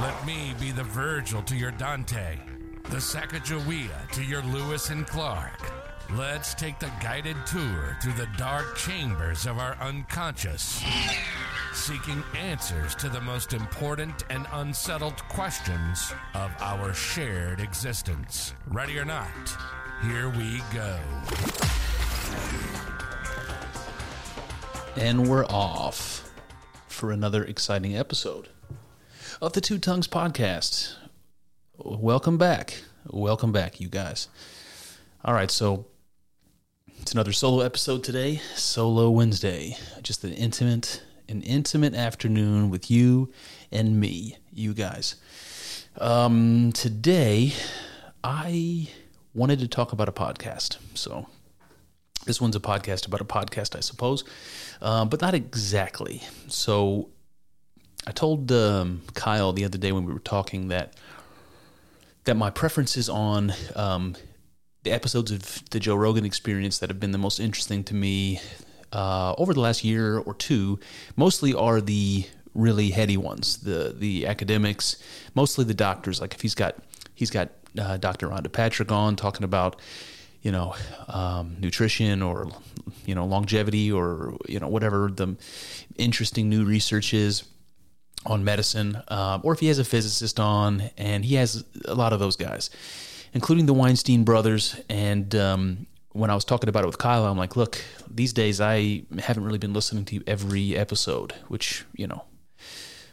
Let me be the Virgil to your Dante, the Sacagawea to your Lewis and Clark. Let's take the guided tour through the dark chambers of our unconscious, seeking answers to the most important and unsettled questions of our shared existence. Ready or not, here we go. And we're off for another exciting episode of the Two Tongues podcast. Welcome back. Welcome back, you guys. All right, so it's another solo episode today, Solo Wednesday. Just an intimate, an intimate afternoon with you and me, you guys. Um, today, I wanted to talk about a podcast. So this one's a podcast about a podcast, I suppose, uh, but not exactly. So I told um, Kyle the other day when we were talking that that my preferences on um, the episodes of the Joe Rogan Experience that have been the most interesting to me uh, over the last year or two, mostly are the really heady ones, the the academics, mostly the doctors. Like if he's got he's got uh, Dr. Rhonda Patrick on talking about you know um, nutrition or you know longevity or you know whatever the interesting new research is on medicine, uh, or if he has a physicist on, and he has a lot of those guys, including the Weinstein brothers. And um, when I was talking about it with Kyle, I'm like, look, these days I haven't really been listening to every episode, which you know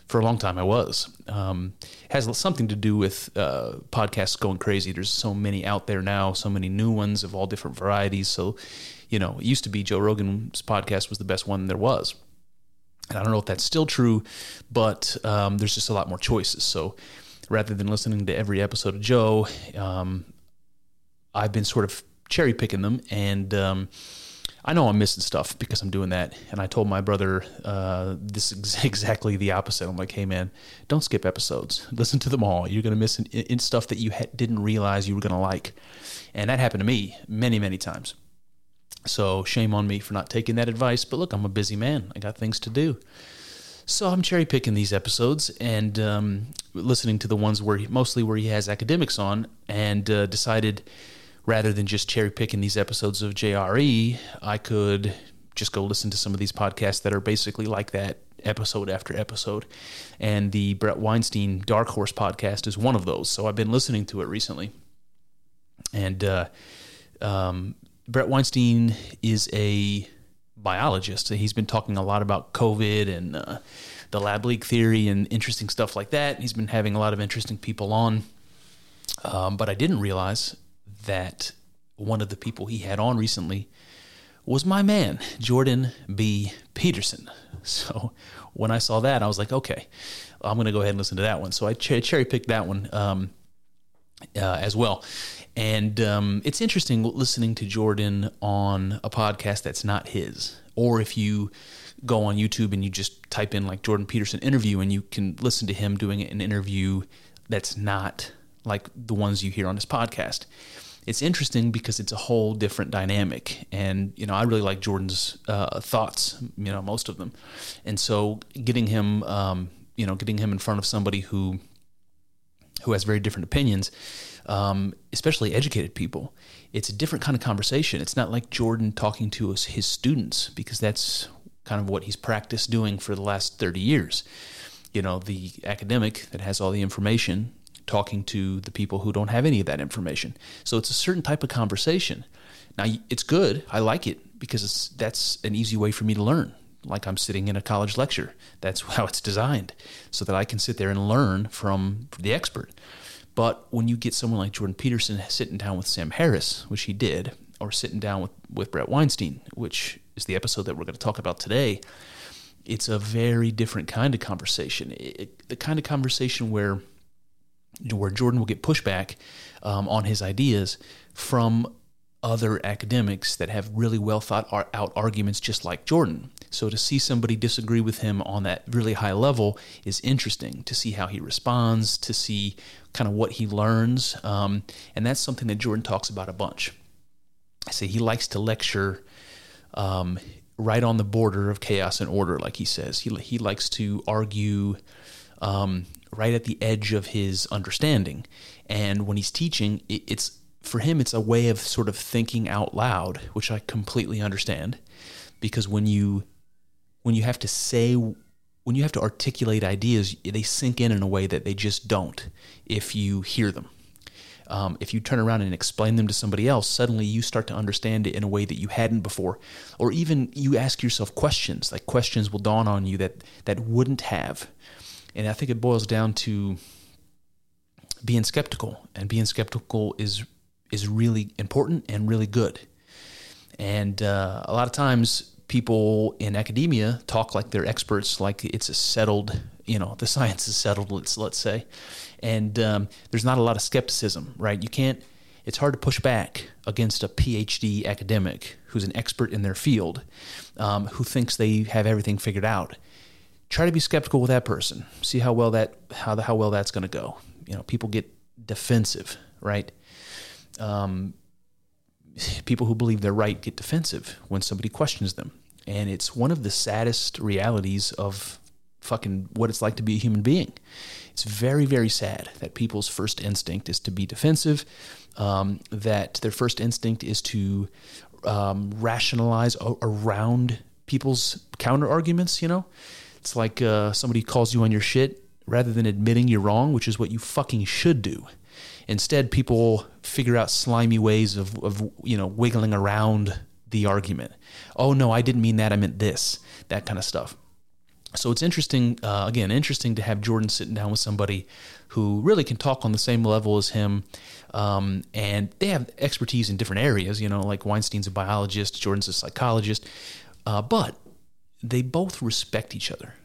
for a long time I was. Um, has something to do with uh, podcasts going crazy. There's so many out there now, so many new ones of all different varieties. So, you know, it used to be Joe Rogan's podcast was the best one there was. And I don't know if that's still true, but um, there's just a lot more choices. So rather than listening to every episode of Joe, um, I've been sort of cherry picking them and um, I know I'm missing stuff because I'm doing that. And I told my brother uh, this is exactly the opposite. I'm like, hey, man, don't skip episodes. Listen to them all. You're going to miss in, in stuff that you ha- didn't realize you were going to like. And that happened to me many, many times. So shame on me for not taking that advice. But look, I'm a busy man. I got things to do. So I'm cherry picking these episodes and um, listening to the ones where he, mostly where he has academics on, and uh, decided rather than just cherry picking these episodes of JRE, I could just go listen to some of these podcasts that are basically like that episode after episode. And the Bret Weinstein Dark Horse podcast is one of those. So I've been listening to it recently. And uh, um, Bret Weinstein is a biologist. He's been talking a lot about COVID and uh, the lab leak theory and interesting stuff like that. He's been having a lot of interesting people on. Um, but I didn't realize that one of the people he had on recently was my man, Jordan B. Peterson. So when I saw that, I was like, okay, I'm going to go ahead and listen to that one. So I ch- cherry picked that one um, uh, as well. And um, it's interesting listening to Jordan on a podcast that's not his. Or if you go on YouTube and you just type in like Jordan Peterson interview and you can listen to him doing an interview that's not like the ones you hear on this podcast it's interesting because it's a whole different dynamic. And, you know, I really like Jordan's uh, thoughts, you know, most of them. And so getting him, um, you know, getting him in front of somebody who, who has very different opinions, um, especially educated people, it's a different kind of conversation. It's not like Jordan talking to us, his students, because that's kind of what he's practiced doing for the last 30 years. You know, the academic that has all the information talking to the people who don't have any of that information. So it's a certain type of conversation. Now it's good. I like it because that's an easy way for me to learn. Like I'm sitting in a college lecture. That's how it's designed, so that I can sit there and learn from the expert. But when you get someone like Jordan Peterson sitting down with Sam Harris, which he did, or sitting down with, with Bret Weinstein, which is the episode that we're going to talk about today, it's a very different kind of conversation. It, the kind of conversation where where Jordan will get pushback um, on his ideas from other academics that have really well thought out arguments just like Jordan. So to see somebody disagree with him on that really high level is interesting to see how he responds, to see kind of what he learns. Um, and that's something that Jordan talks about a bunch. I say he likes to lecture um, right on the border of chaos and order, like he says. He, he likes to argue um, right at the edge of his understanding. And when he's teaching, it, it's for him, it's a way of sort of thinking out loud, which I completely understand. Because when you when you have to say when you have to articulate ideas, they sink in in a way that they just don't if you hear them. Um, if you turn around and explain them to somebody else, suddenly you start to understand it in a way that you hadn't before. Or even you ask yourself questions, like questions will dawn on you that, that wouldn't have. And I think it boils down to being skeptical. And being skeptical is is really important and really good. And uh, a lot of times, people in academia talk like they're experts, like it's a settled, you know, the science is settled. Let's let's say, and um, there's not a lot of skepticism, right? You can't. It's hard to push back against a PhD academic who's an expert in their field, um, who thinks they have everything figured out. Try to be skeptical with that person. See how well that how the, how well that's going to go. You know, people get defensive, right? Um, people who believe they're right get defensive when somebody questions them. And it's one of the saddest realities of fucking what it's like to be a human being. It's very, very sad that people's first instinct is to be defensive, um, that their first instinct is to um, rationalize around people's counter arguments, you know? It's like uh, somebody calls you on your shit rather than admitting you're wrong, which is what you fucking should do. Instead, people figure out slimy ways of, of you know wiggling around the argument. Oh no, I didn't mean that. I meant this. That kind of stuff. So it's interesting, uh, again, interesting to have Jordan sitting down with somebody who really can talk on the same level as him. Um, and they have expertise in different areas, you know, like Weinstein's a biologist, Jordan's a psychologist. Uh, but they both respect each other.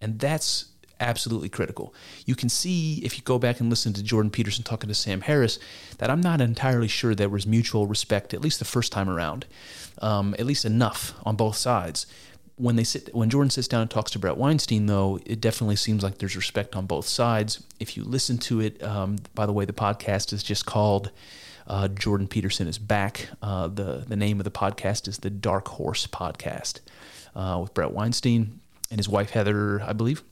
And that's absolutely critical. You can see if you go back and listen to Jordan Peterson talking to Sam Harris that I'm not entirely sure there was mutual respect, at least the first time around, um, at least enough on both sides. When they sit, when Jordan sits down and talks to Bret Weinstein, though, it definitely seems like there's respect on both sides. If you listen to it, um, by the way, the podcast is just called uh, Jordan Peterson is back. Uh, the the name of the podcast is the Dark Horse Podcast uh, with Bret Weinstein and his wife Heather, I believe.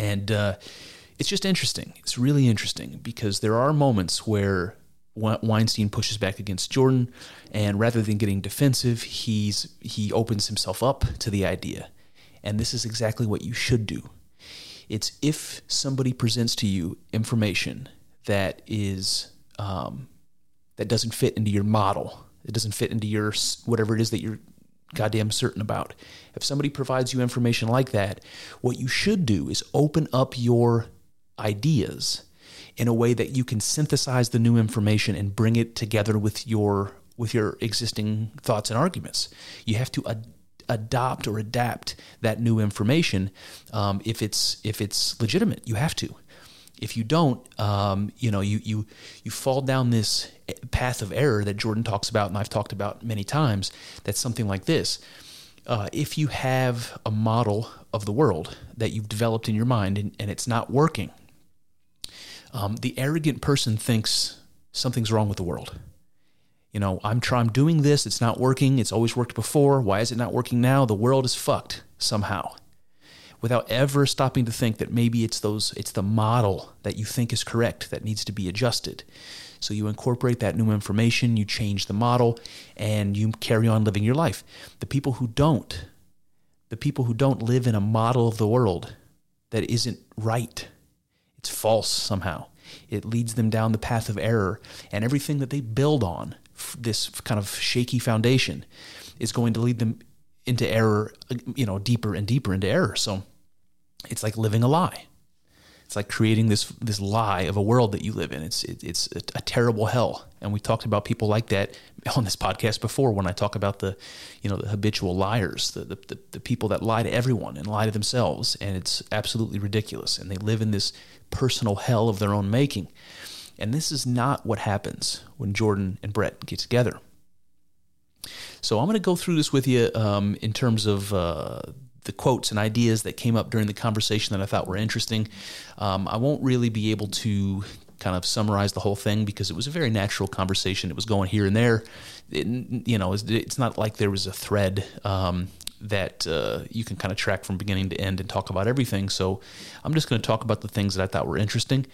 And uh, it's just interesting. It's really interesting because there are moments where Weinstein pushes back against Jordan, and rather than getting defensive, he's he opens himself up to the idea. And this is exactly what you should do. It's if somebody presents to you information that is um, that doesn't fit into your model, it doesn't fit into your whatever it is that you're goddamn certain about. If somebody provides you information like that, what you should do is open up your ideas in a way that you can synthesize the new information and bring it together with your with your existing thoughts and arguments. You have to ad- adopt or adapt that new information um, if it's if it's legitimate. You have to. If you don't, um, you know, you you you fall down this path of error that Jordan talks about, and I've talked about many times. That's something like this. Uh, if you have a model of the world that you've developed in your mind and, and it's not working, um, the arrogant person thinks something's wrong with the world. You know, I'm trying, I'm doing this, it's not working, it's always worked before. Why is it not working now? The world is fucked somehow without ever stopping to think that maybe it's those it's the model that you think is correct that needs to be adjusted. So you incorporate that new information, you change the model, and you carry on living your life. The people who don't, the people who don't live in a model of the world that isn't right, it's false somehow. It leads them down the path of error, and everything that they build on, this kind of shaky foundation, is going to lead them into error, uh, you know, deeper and deeper into error. So it's like living a lie. It's like creating this this lie of a world that you live in. It's it, it's a, a terrible hell, and we talked about people like that on this podcast before. When I talk about the, you know, the habitual liars, the the, the, the people that lie to everyone and lie to themselves, and it's absolutely ridiculous. And they live in this personal hell of their own making. And this is not what happens when Jordan and Bret get together. So I'm going to go through this with you um, in terms of uh, the quotes and ideas that came up during the conversation that I thought were interesting. Um, I won't really be able to kind of summarize the whole thing because it was a very natural conversation. It was going here and there. It, you know, it's, it's, not like there was a thread um, that uh, you can kind of track from beginning to end and talk about everything. So I'm just going to talk about the things that I thought were interesting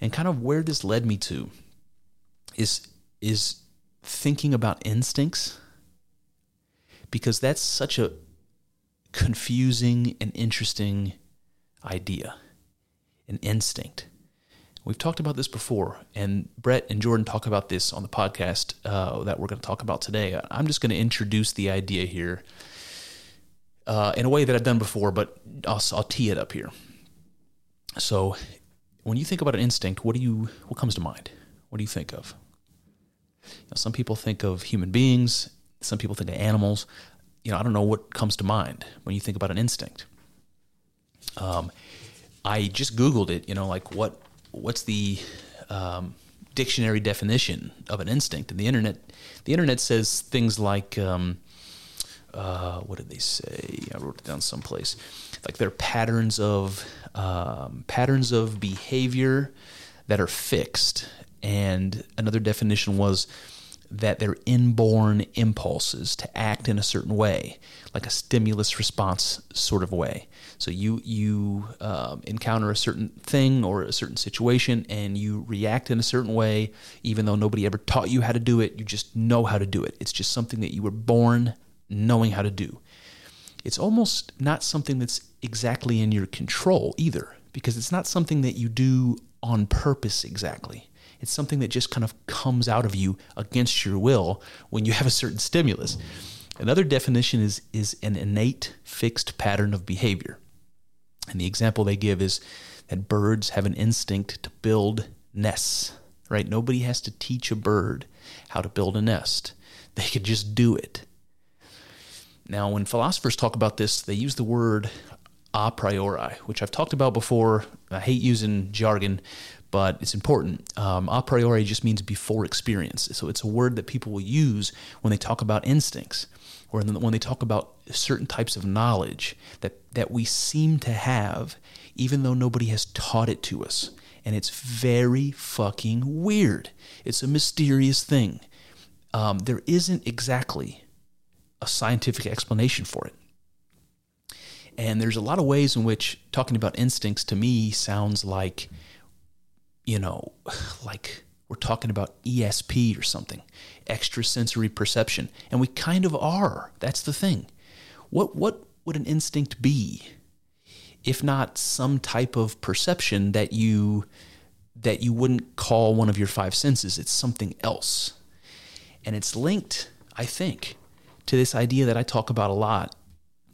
and kind of where this led me to is is thinking about instincts because that's such a confusing and interesting idea, an instinct. We've talked about this before, and Bret and Jordan talk about this on the podcast uh, that we're going to talk about today. I'm just going to introduce the idea here uh, in a way that I've done before, but I'll, I'll tee it up here. So, when you think about an instinct, what do you what comes to mind? What do you think of? You know, some people think of human beings. Some people think of animals you know, I don't know what comes to mind when you think about an instinct. Um, I just Googled it, you know, like what what's the um, dictionary definition of an instinct? And the internet, the internet says things like, um, uh, what did they say? I wrote it down someplace. Like they're patterns of um, patterns of behavior that are fixed. And another definition was that they're inborn impulses to act in a certain way, like a stimulus response sort of way. So you you um, encounter a certain thing or a certain situation, and you react in a certain way, even though nobody ever taught you how to do it. You just know how to do it. It's just something that you were born knowing how to do. It's almost not something that's exactly in your control either, because it's not something that you do on purpose exactly. It's something that just kind of comes out of you against your will when you have a certain stimulus. Another definition is, is an innate fixed pattern of behavior. And the example they give is that birds have an instinct to build nests, right? Nobody has to teach a bird how to build a nest, they could just do it. Now, when philosophers talk about this, they use the word a priori, which I've talked about before. I hate using jargon, but it's important. Um, a priori just means before experience. So it's a word that people will use when they talk about instincts or when they talk about certain types of knowledge that, that we seem to have, even though nobody has taught it to us. And it's very fucking weird. It's a mysterious thing. Um, there isn't exactly a scientific explanation for it. And there's a lot of ways in which talking about instincts to me sounds like you know, like we're talking about ESP or something, extrasensory perception, and we kind of are. That's the thing. What what would an instinct be if not some type of perception that you that you wouldn't call one of your five senses? It's something else. And it's linked, I think, to this idea that I talk about a lot,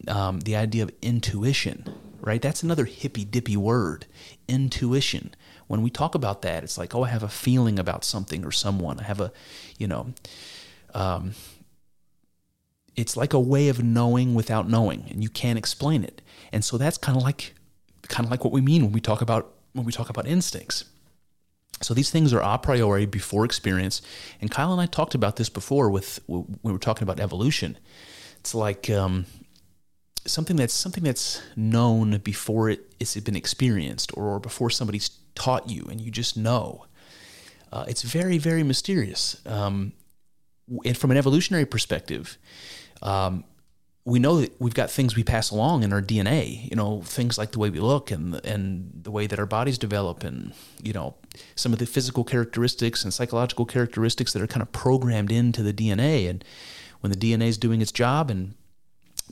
um, the idea of intuition, right? That's another hippy dippy word, intuition when we talk about that, it's like, oh, I have a feeling about something or someone. I have a, you know, um, it's like a way of knowing without knowing, and you can't explain it. And so that's kind of like, kind of like what we mean when we talk about when we talk about instincts. So these things are a priori before experience. And Kyle and I talked about this before with when we were talking about evolution. It's like um, something that's something that's known before it, it's been experienced or before somebody's taught you and you just know. Uh, it's very, very mysterious. Um, and from an evolutionary perspective, um, we know that we've got things we pass along in our DNA, you know, things like the way we look and and the way that our bodies develop and, you know, some of the physical characteristics and psychological characteristics that are kind of programmed into the DNA. And when the DNA is doing its job and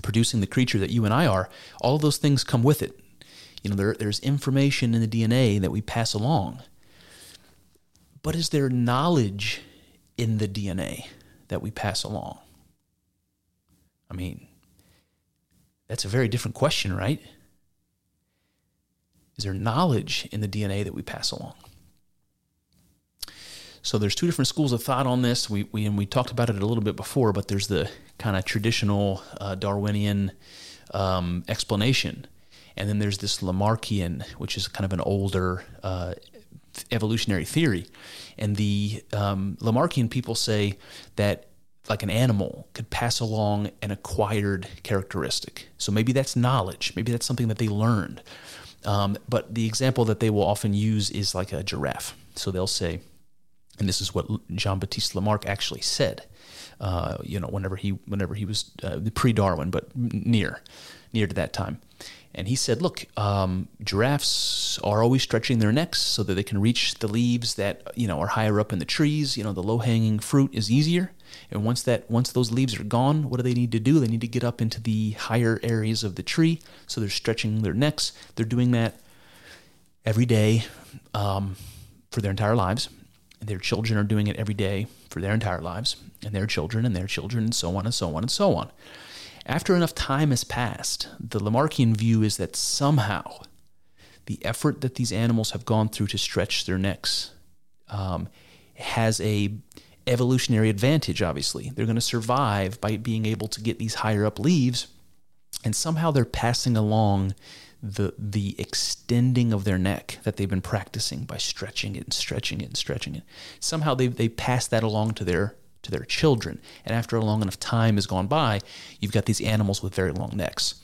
producing the creature that you and I are, all of those things come with it. You know, there, there's information in the DNA that we pass along. But is there knowledge in the DNA that we pass along? I mean, that's a very different question, right? Is there knowledge in the DNA that we pass along? So there's two different schools of thought on this. We, we and we talked about it a little bit before, but there's the kind of traditional uh, Darwinian um, explanation, and then there's this Lamarckian, which is kind of an older uh, evolutionary theory. And the um, Lamarckian people say that like an animal could pass along an acquired characteristic. So maybe that's knowledge. Maybe that's something that they learned. Um, but the example that they will often use is like a giraffe. So they'll say, and this is what Jean Baptiste Lamarck actually said. Uh, you know, whenever he whenever he was uh, pre-Darwin, but near near to that time. And he said, look, um, giraffes are always stretching their necks so that they can reach the leaves that you know are higher up in the trees. You know, the low-hanging fruit is easier. And once that once those leaves are gone, what do they need to do? They need to get up into the higher areas of the tree. So they're stretching their necks. They're doing that every day um, for their entire lives. Their children are doing it every day for their entire lives, and their children and their children, and so on and so on and so on. After enough time has passed, the Lamarckian view is that somehow the effort that these animals have gone through to stretch their necks um, has a evolutionary advantage obviously they're going to survive by being able to get these higher up leaves and somehow they're passing along the the extending of their neck that they've been practicing by stretching it and stretching it and stretching it somehow they they pass that along to their to their children. And after a long enough time has gone by, you've got these animals with very long necks.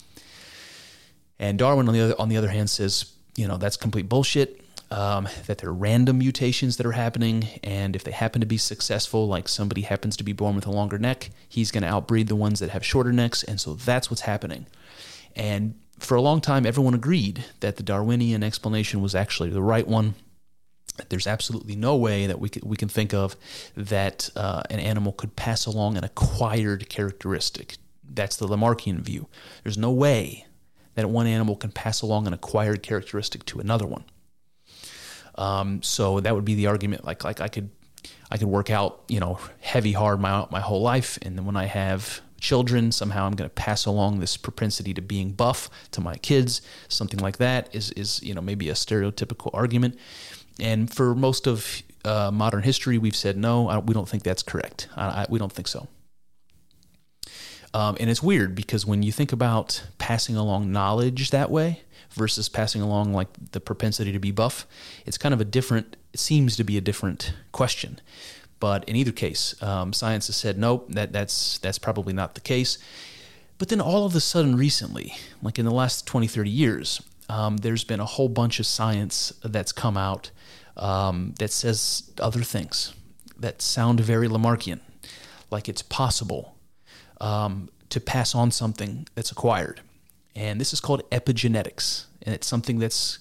And Darwin, on the other, on the other hand, says, you know, that's complete bullshit. Um, that they're random mutations that are happening, and if they happen to be successful, like somebody happens to be born with a longer neck, he's going to outbreed the ones that have shorter necks, and so that's what's happening. And for a long time, everyone agreed that the Darwinian explanation was actually the right one there's absolutely no way that we can, we can think of that uh, an animal could pass along an acquired characteristic. That's the Lamarckian view. There's no way that one animal can pass along an acquired characteristic to another one. Um, so that would be the argument. Like like I could I could work out you know heavy hard my my whole life, and then when I have children, somehow I'm going to pass along this propensity to being buff to my kids. Something like that is is you know maybe a stereotypical argument. And for most of uh, modern history, we've said no, we don't think that's correct. I, I, we don't think so. Um, and it's weird because when you think about passing along knowledge that way versus passing along like the propensity to be buff, it's kind of a different, it seems to be a different question. But in either case, um, science has said nope, that, that's, that's probably not the case. But then all of a sudden, recently, like in the last 20, 30 years, um, there's been a whole bunch of science that's come out um, that says other things that sound very Lamarckian, like it's possible um, to pass on something that's acquired. And this is called epigenetics. And it's something that's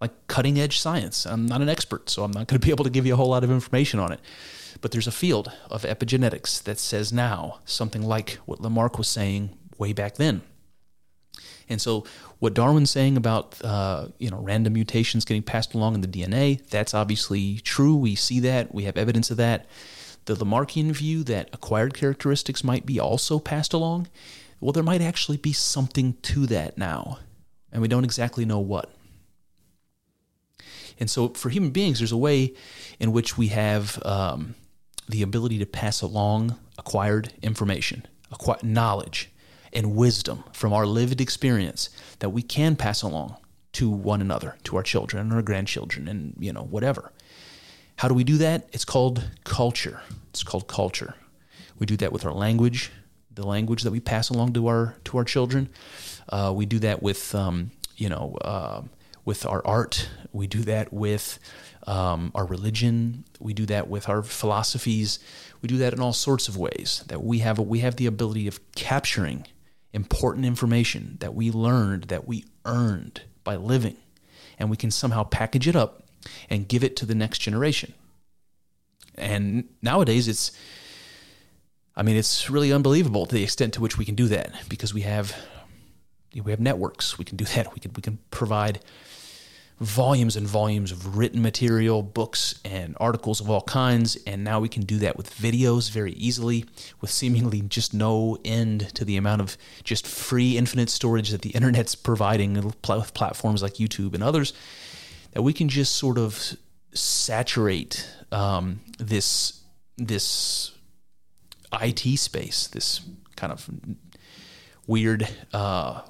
like cutting edge science. I'm not an expert, so I'm not going to be able to give you a whole lot of information on it. But there's a field of epigenetics that says now something like what Lamarck was saying way back then. And so what Darwin's saying about uh, you know random mutations getting passed along in the DNA, that's obviously true. We see that. We have evidence of that. The Lamarckian view that acquired characteristics might be also passed along, well, there might actually be something to that now, and we don't exactly know what. And so, for human beings, there's a way in which we have um, the ability to pass along acquired information, acquired knowledge, and wisdom from our lived experience that we can pass along to one another, to our children and our grandchildren, and you know whatever. How do we do that? It's called culture. It's called culture. We do that with our language, the language that we pass along to our to our children. Uh, we do that with um, you know uh, with our art. We do that with um, our religion. We do that with our philosophies. We do that in all sorts of ways. That we have we have the ability of capturing important information that we learned, that we earned by living, and we can somehow package it up and give it to the next generation. And nowadays, it's, I mean, it's really unbelievable to the extent to which we can do that because we have, we have networks. We can do that. We can we can provide volumes and volumes of written material, books and articles of all kinds, and now we can do that with videos very easily, with seemingly just no end to the amount of just free infinite storage that the internet's providing with platforms like YouTube and others. That we can just sort of saturate um, this this IT space, this kind of weird uh,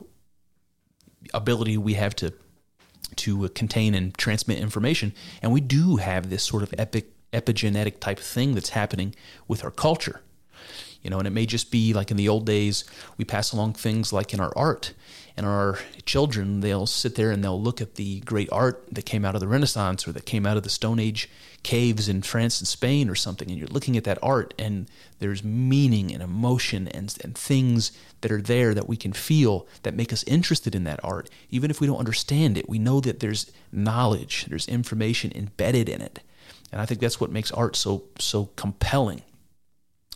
ability we have to to uh, contain and transmit information. And we do have this sort of epic epigenetic type thing that's happening with our culture. You know, and it may just be like in the old days, we pass along things like in our art and our children, they'll sit there and they'll look at the great art that came out of the Renaissance or that came out of the Stone Age caves in France and Spain or something. And you're looking at that art and there's meaning and emotion and, and things that are there that we can feel that make us interested in that art. Even if we don't understand it, we know that there's knowledge, there's information embedded in it. And I think that's what makes art so so compelling.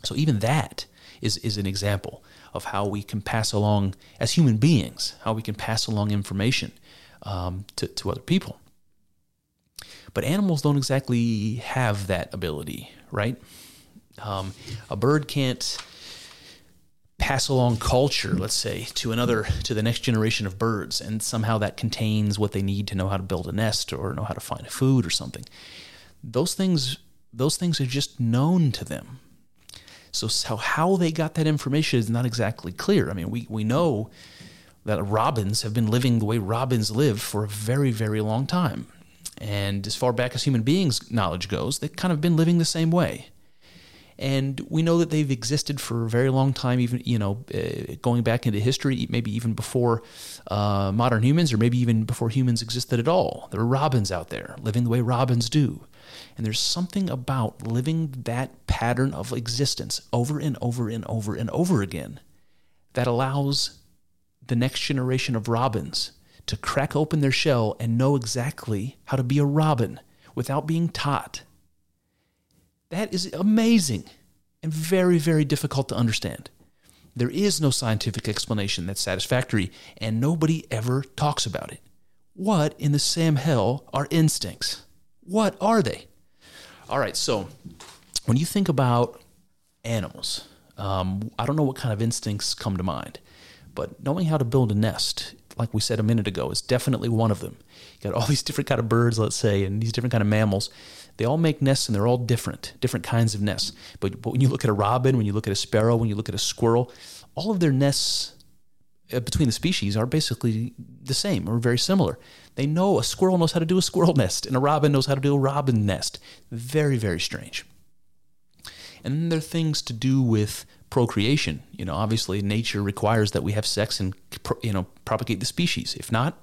So even that is, is an example of how we can pass along, as human beings, how we can pass along information um, to, to other people. But animals don't exactly have that ability, right? Um, a bird can't pass along culture, let's say, to another, to the next generation of birds, and somehow that contains what they need to know how to build a nest or know how to find food or something. Those things, those things are just known to them. So, so how they got that information is not exactly clear. I mean, we, we know that robins have been living the way robins live for a very, very long time. And as far back as human beings' knowledge goes, they've kind of been living the same way. And we know that they've existed for a very long time, even, you know, uh, going back into history, maybe even before uh, modern humans, or maybe even before humans existed at all. There are robins out there living the way robins do. And there's something about living that pattern of existence over and over and over and over again that allows the next generation of robins to crack open their shell and know exactly how to be a robin without being taught. That is amazing and very, very difficult to understand. There is no scientific explanation that's satisfactory, and nobody ever talks about it. What in the Sam hell are instincts? What are they? All right, so when you think about animals, um, I don't know what kind of instincts come to mind, but knowing how to build a nest, like we said a minute ago, is definitely one of them. You got all these different kind of birds, let's say, and these different kind of mammals. They all make nests, and they're all different, different kinds of nests. But, but when you look at a robin, when you look at a sparrow, when you look at a squirrel, all of their nests Uh, between the species are basically the same or very similar. They know a squirrel knows how to do a squirrel nest, and a robin knows how to do a robin nest. Very, very strange. And then there are things to do with procreation. You know, obviously, nature requires that we have sex and you know propagate the species. If not,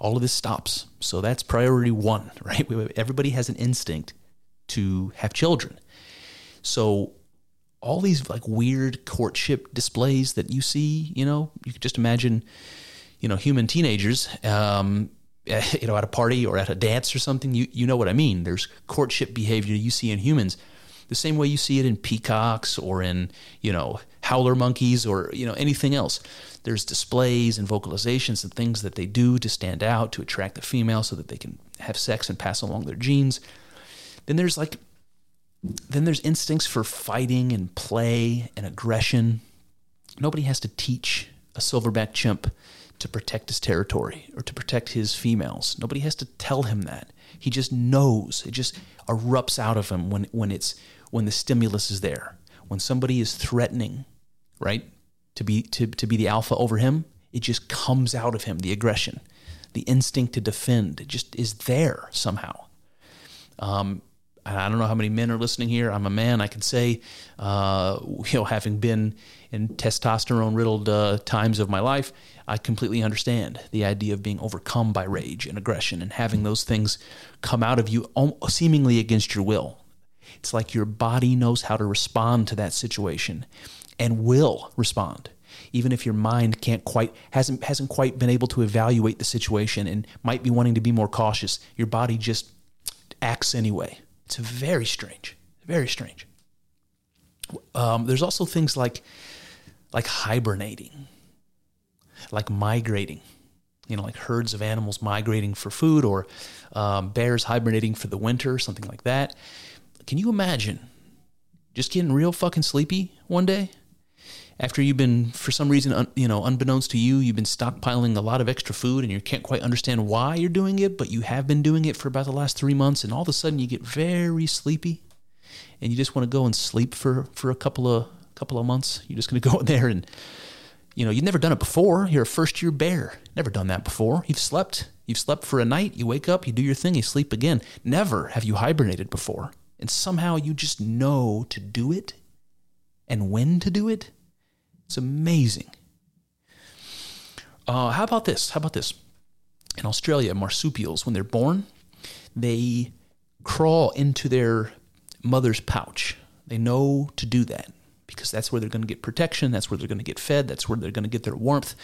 all of this stops. So that's priority one, right? Everybody has an instinct to have children. So all these like weird courtship displays that you see, you know, you could just imagine, you know, human teenagers, um, you know, at a party or at a dance or something. You you know what I mean? There's courtship behavior you see in humans, the same way you see it in peacocks or in you know howler monkeys or you know anything else. There's displays and vocalizations and things that they do to stand out to attract the female so that they can have sex and pass along their genes. Then there's like then there's instincts for fighting and play and aggression. Nobody has to teach a silverback chimp to protect his territory or to protect his females. Nobody has to tell him that. He just knows. It just erupts out of him when, when it's when the stimulus is there. When somebody is threatening, right? To be to, to be the alpha over him, it just comes out of him, the aggression. The instinct to defend. It just is there somehow. Um, I don't know how many men are listening here. I'm a man. I can say, uh, you know, having been in testosterone riddled uh, times of my life, I completely understand the idea of being overcome by rage and aggression and having those things come out of you seemingly against your will. It's like your body knows how to respond to that situation and will respond even if your mind can't quite hasn't hasn't quite been able to evaluate the situation and might be wanting to be more cautious your body just acts anyway it's very strange, very strange. Um, there's also things like like hibernating, like migrating. you know, like herds of animals migrating for food or um, bears hibernating for the winter, something like that. Can you imagine just getting real fucking sleepy one day after you've been, for some reason, un, you know, unbeknownst to you, you've been stockpiling a lot of extra food and you can't quite understand why you're doing it, but you have been doing it for about the last three months, and all of a sudden you get very sleepy, and you just want to go and sleep for for a couple of couple of months. You're just going to go in there and you know, you've never done it before. You're a first year bear. Never done that before. You've slept. You've slept for a night. You wake up, you do your thing, you sleep again. Never have you hibernated before. And somehow you just know to do it and when to do it. It's amazing. Uh, how about this? How about this? In Australia, marsupials, when they're born, they crawl into their mother's pouch. They know to do that because that's where they're going to get protection, that's where they're going to get fed, that's where they're going to get their warmth.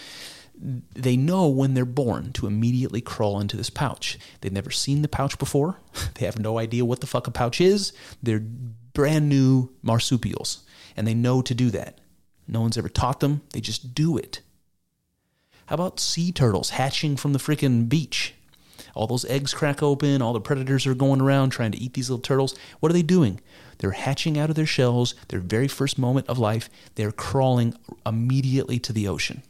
They know when they're born to immediately crawl into this pouch. They've never seen the pouch before. They have no idea what the fuck a pouch is. They're brand new marsupials, and they know to do that. No one's ever taught them, they just do it. How about sea turtles hatching from the freaking beach? All those eggs crack open, all the predators are going around trying to eat these little turtles. What are they doing? They're hatching out of their shells, their very first moment of life. They're crawling immediately to the ocean.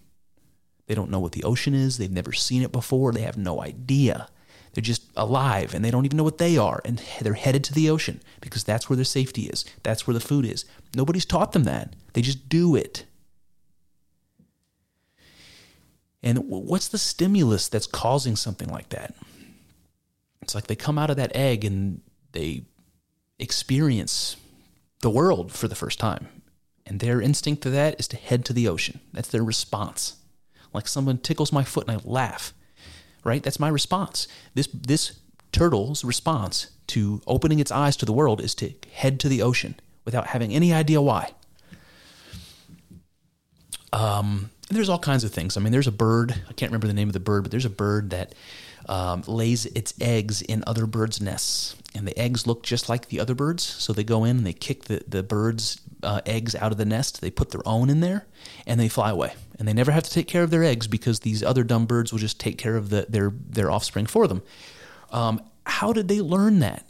They don't know what the ocean is. They've never seen it before. They have no idea. They're just alive and they don't even know what they are. And they're headed to the ocean because that's where their safety is. That's where the food is. Nobody's taught them that. They just do it. And what's the stimulus that's causing something like that? It's like they come out of that egg and they experience the world for the first time. And their instinct to that is to head to the ocean. That's their response. Like someone tickles my foot and I laugh. Right? That's my response. This this turtle's response to opening its eyes to the world is to head to the ocean without having any idea why. Um, there's all kinds of things. I mean, there's a bird. I can't remember the name of the bird, but there's a bird that um, lays its eggs in other birds' nests. And the eggs look just like the other birds. So they go in and they kick the, the birds' uh, eggs out of the nest. They put their own in there and they fly away. And they never have to take care of their eggs because these other dumb birds will just take care of the, their, their offspring for them. Um, how did they learn that?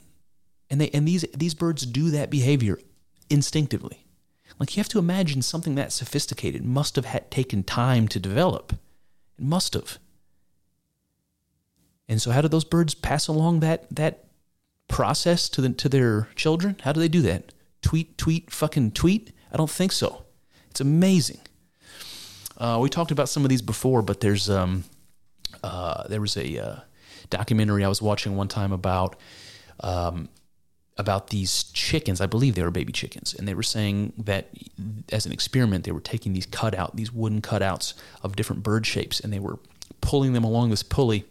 And, they, and these, these birds do that behavior instinctively. Like you have to imagine something that sophisticated must have had taken time to develop. It must have. And so, how do those birds pass along that that process to the, to their children? How do they do that? Tweet, tweet, fucking tweet? I don't think so. It's amazing. Uh, we talked about some of these before, but there's um, uh, there was a uh, documentary I was watching one time about um, about these chickens. I believe they were baby chickens, and they were saying that as an experiment, they were taking these cutout, these wooden cutouts of different bird shapes, and they were pulling them along this pulley.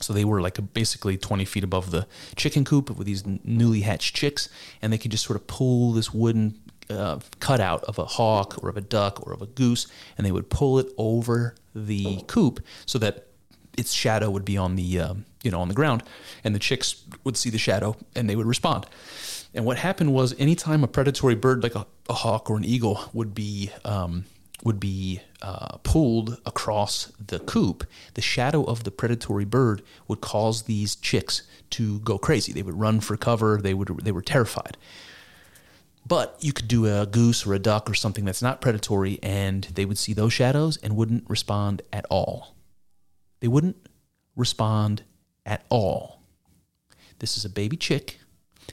So they were like basically 20 feet above the chicken coop with these newly hatched chicks, and they could just sort of pull this wooden uh, cutout of a hawk or of a duck or of a goose, and they would pull it over the coop so that its shadow would be on the um, you know on the ground, and the chicks would see the shadow and they would respond. And what happened was, anytime a predatory bird like a, a hawk or an eagle would be um, would be uh, pulled across the coop, the shadow of the predatory bird would cause these chicks to go crazy. They would run for cover. They would they were terrified. But you could do a goose or a duck or something that's not predatory, and they would see those shadows and wouldn't respond at all. They wouldn't respond at all. This is a baby chick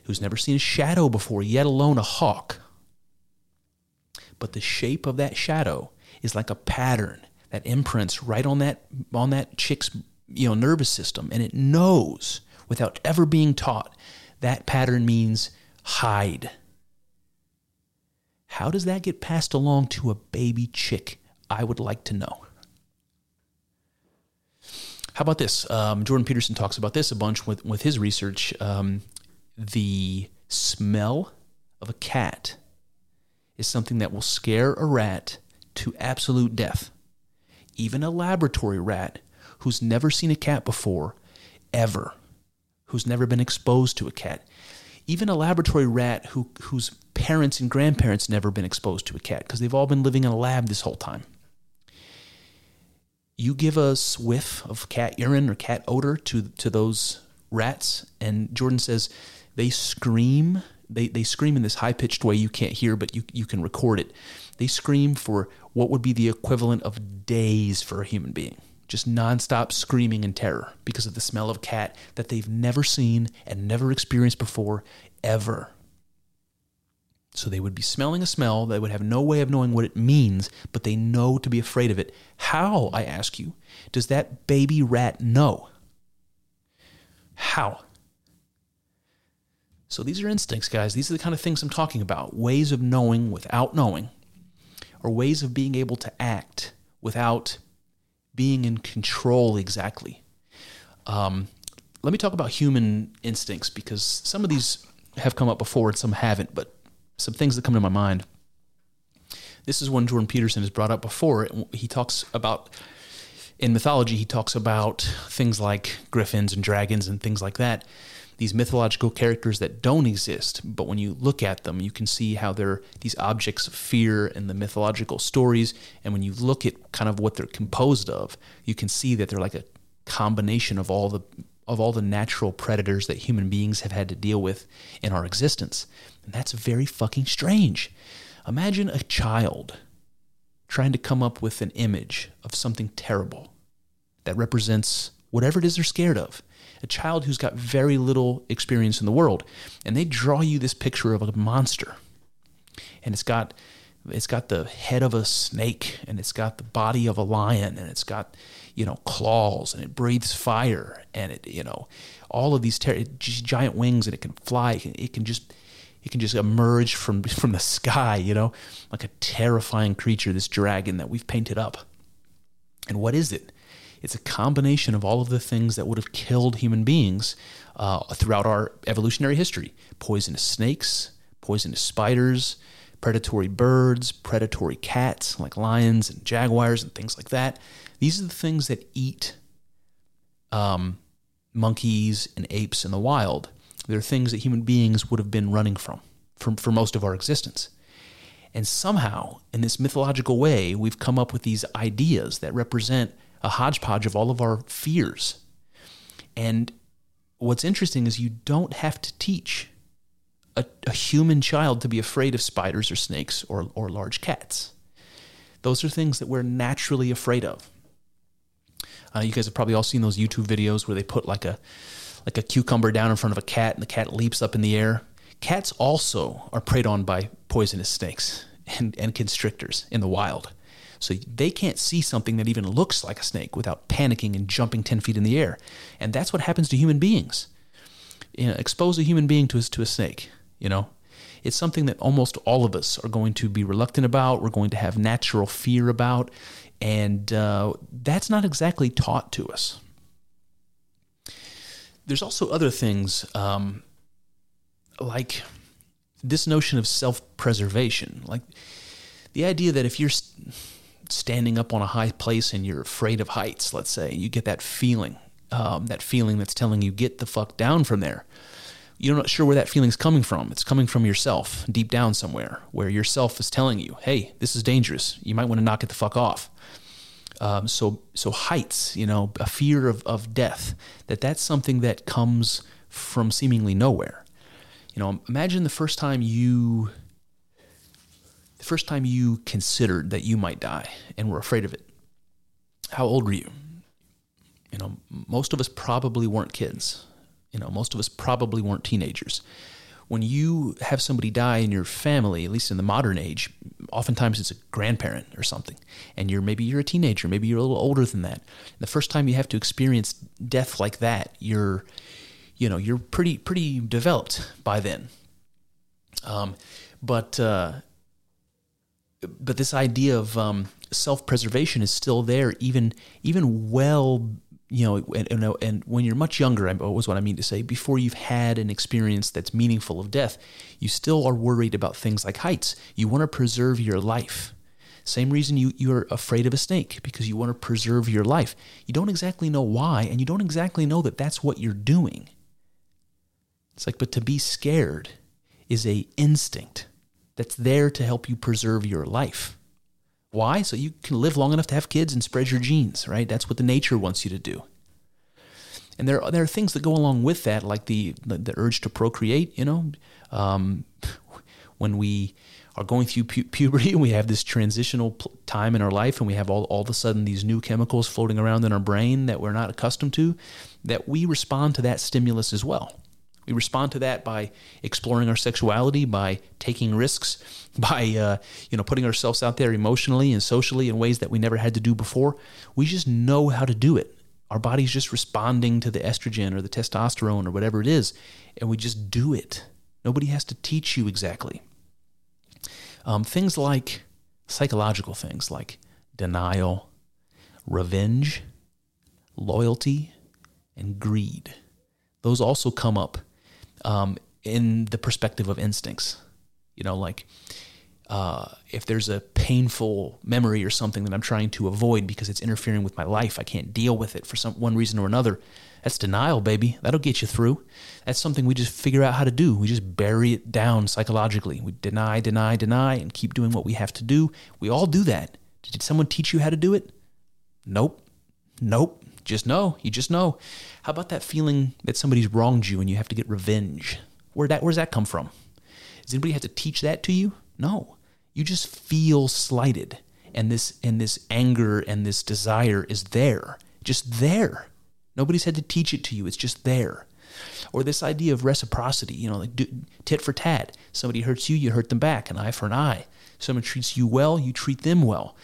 who's never seen a shadow before, yet alone a hawk. But the shape of that shadow is like a pattern that imprints right on that on that chick's you know nervous system and it knows without ever being taught that pattern means hide. How does that get passed along to a baby chick i would like to know how about this um, jordan peterson talks about this a bunch with, with his research um, the smell of a cat is something that will scare a rat to absolute death. Even a laboratory rat who's never seen a cat before, ever, who's never been exposed to a cat. Even a laboratory rat who, whose parents and grandparents never been exposed to a cat because they've all been living in a lab this whole time. You give a whiff of cat urine or cat odor to to those rats, and Jordan says they scream. They, they scream in this high pitched way you can't hear, but you, you can record it. They scream for what would be the equivalent of days for a human being just nonstop screaming in terror because of the smell of cat that they've never seen and never experienced before, ever. So they would be smelling a smell, they would have no way of knowing what it means, but they know to be afraid of it. How, I ask you, does that baby rat know? How? So these are instincts, guys. These are the kind of things I'm talking about ways of knowing without knowing, or ways of being able to act without being in control exactly. Um, let me talk about human instincts because some of these have come up before and some haven't, but some things that come to my mind. This is one Jordan Peterson has brought up before. He talks about in mythology, he talks about things like griffins and dragons and things like that. These mythological characters that don't exist, but when you look at them, you can see how they're these objects of fear in the mythological stories. And when you look at kind of what they're composed of, you can see that they're like a combination of all the of all the natural predators that human beings have had to deal with in our existence. And that's very fucking strange. Imagine a child trying to come up with an image of something terrible that represents whatever it is they're scared of. A child who's got very little experience in the world, and they draw you this picture of a monster, and it's got it's got the head of a snake, and it's got the body of a lion, and it's got you know claws, and it breathes fire, and it you know all of these ter- giant wings, and it can fly. It can, it can just it can just emerge from from the sky, you know, like a terrifying creature. This dragon that we've painted up. And what is it? It's a combination of all of the things that would have killed human beings uh, throughout our evolutionary history poisonous snakes, poisonous spiders, predatory birds, predatory cats like lions and jaguars and things like that. These are the things that eat um, monkeys and apes in the wild. They're things that human beings would have been running from for, for most of our existence. And somehow, in this mythological way, we've come up with these ideas that represent a hodgepodge of all of our fears. And what's interesting is you don't have to teach a, a, human child to be afraid of spiders or snakes or, or large cats. Those are things that we're naturally afraid of. Uh, you guys have probably all seen those YouTube videos where they put like a like a cucumber down in front of a cat and the cat leaps up in the air. Cats also are preyed on by poisonous snakes and, and constrictors in the wild. So they can't see something that even looks like a snake without panicking and jumping 10 feet in the air. And that's what happens to human beings. You know, expose a human being to a, to a snake, you know. It's something that almost all of us are going to be reluctant about, we're going to have natural fear about, and uh, that's not exactly taught to us. There's also other things um, like this notion of self preservation, like the idea that if you're standing up on a high place and you're afraid of heights, let's say, you get that feeling, um, that feeling that's telling you, get the fuck down from there. You're not sure where that feeling's coming from. It's coming from yourself, deep down somewhere, where yourself is telling you, hey, this is dangerous. You might want to knock it the fuck off. Um, so, so heights, you know, a fear of, of death, that that's something that comes from seemingly nowhere. You know, imagine the first time you the first time you considered that you might die and were afraid of it, how old were you? You know, most of us probably weren't kids. You know, most of us probably weren't teenagers. When you have somebody die in your family, at least in the modern age, oftentimes it's a grandparent or something, and you're maybe you're a teenager, maybe you're a little older than that. The first time you have to experience death like that, you're, you know, you're pretty pretty developed by then. Um, but uh, but this idea of um, self-preservation is still there, even even well, you know, and, and, and when you're much younger, was what I mean to say. Before you've had an experience that's meaningful of death, you still are worried about things like heights. You want to preserve your life. Same reason you, you're afraid of a snake, because you want to preserve your life. You don't exactly know why, and you don't exactly know that that's what you're doing. It's like, but to be scared is a instinct that's there to help you preserve your life. Why? So you can live long enough to have kids and spread your genes, right? That's what the nature wants you to do. And there, are, there are things that go along with that, like the, the, the urge to procreate, you know. Um, when we are going through pu- puberty and we have this transitional pl- time in our life and we have all, all of a sudden these new chemicals floating around in our brain that we're not accustomed to, that we respond to that stimulus as well. We respond to that by exploring our sexuality, by taking risks, by uh, you know putting ourselves out there emotionally and socially in ways that we never had to do before. We just know how to do it. Our body's just responding to the estrogen or the testosterone or whatever it is, and we just do it. Nobody has to teach you exactly. Um, things like psychological things like denial, revenge, loyalty, and greed. Those also come up um, in the perspective of instincts. You know, like uh, if there's a painful memory or something that I'm trying to avoid because it's interfering with my life, I can't deal with it for some one reason or another. That's denial, baby. That'll get you through. That's something we just figure out how to do. We just bury it down psychologically. We deny, deny, deny, and keep doing what we have to do. We all do that. Did someone teach you how to do it? Nope. Nope. Just know. You just know. How about that feeling that somebody's wronged you and you have to get revenge? Where that where's that come from? Does anybody have to teach that to you? No. You just feel slighted. And this and this anger and this desire is there. Just there. Nobody's had to teach it to you. It's just there. Or this idea of reciprocity, you know, like do, tit for tat. Somebody hurts you, you hurt them back, an eye for an eye. Someone treats you well, you treat them well.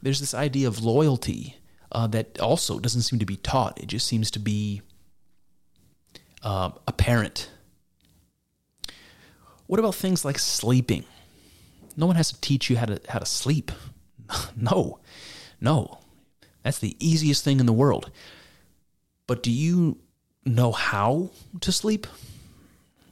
There's this idea of loyalty uh, that also doesn't seem to be taught. It just seems to be uh, apparent. What about things like sleeping? No one has to teach you how to how to sleep. no, no, that's the easiest thing in the world. But do you know how to sleep?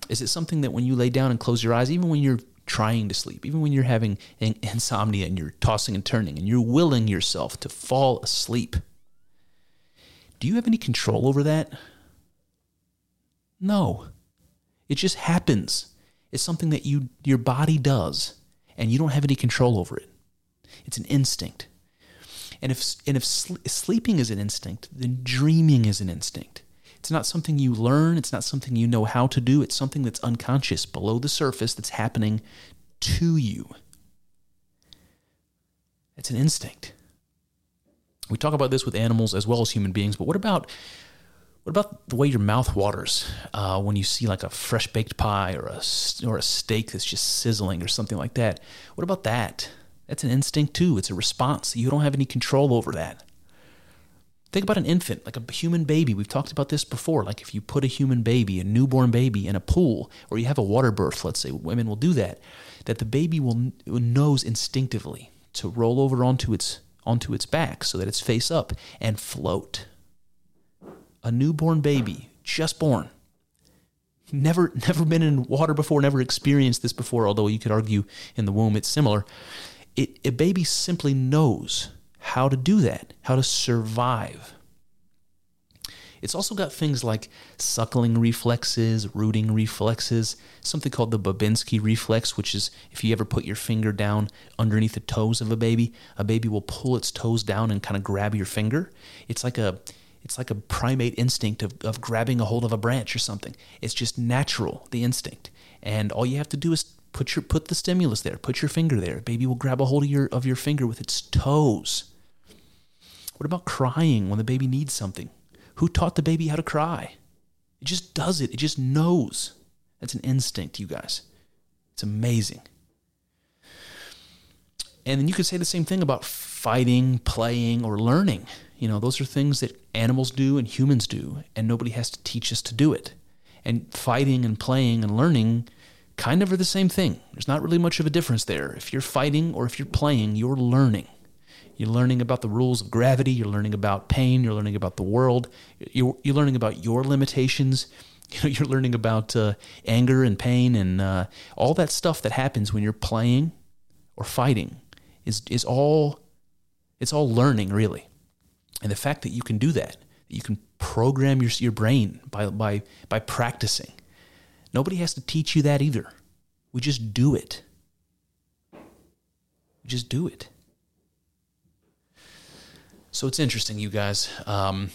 Is it something that when you lay down and close your eyes, even when you're trying to sleep, even when you're having insomnia and you're tossing and turning and you're willing yourself to fall asleep, do you have any control over that? No. It just happens. It's something that you your body does and you don't have any control over it. It's an instinct. And if and if sleeping is an instinct, then dreaming is an instinct. It's not something you learn, it's not something you know how to do, it's something that's unconscious below the surface that's happening to you. It's an instinct. We talk about this with animals as well as human beings, but what about what about the way your mouth waters uh, when you see like a fresh baked pie or a or a steak that's just sizzling or something like that? What about that? That's an instinct too. It's a response. You don't have any control over that. Think about an infant, like a human baby. We've talked about this before. Like if you put a human baby, a newborn baby, in a pool, or you have a water birth, let's say women will do that, that the baby will knows instinctively to roll over onto its onto its back so that it's face up and float. A newborn baby, just born, never never been in water before, never experienced this before. Although you could argue in the womb it's similar it, a baby simply knows how to do that, how to survive. It's also got things like suckling reflexes, rooting reflexes, something called the Babinski reflex, which is if you ever put your finger down underneath the toes of a baby, a baby will pull its toes down and kind of grab your finger. It's like a it's like a primate instinct of, of grabbing a hold of a branch or something. It's just natural, the instinct. And all you have to do is Put your put the stimulus there. Put your finger there. Baby will grab a hold of your of your finger with its toes. What about crying when the baby needs something? Who taught the baby how to cry? It just does it. It just knows. That's an instinct, you guys. It's amazing. And then you could say the same thing about fighting, playing, or learning. You know, those are things that animals do and humans do, and nobody has to teach us to do it. And fighting and playing and learning kind of are the same thing. There's not really much of a difference there. If you're fighting or if you're playing, you're learning. You're learning about the rules of gravity, you're learning about pain, you're learning about the world, you're, you're learning about your limitations. You know, you're learning about uh, anger and pain and uh, all that stuff that happens when you're playing or fighting is is all it's all learning really. And the fact that you can do that, you can program your your brain by by by practicing Nobody has to teach you that either. We just do it. We just do it. So it's interesting, you guys. Um,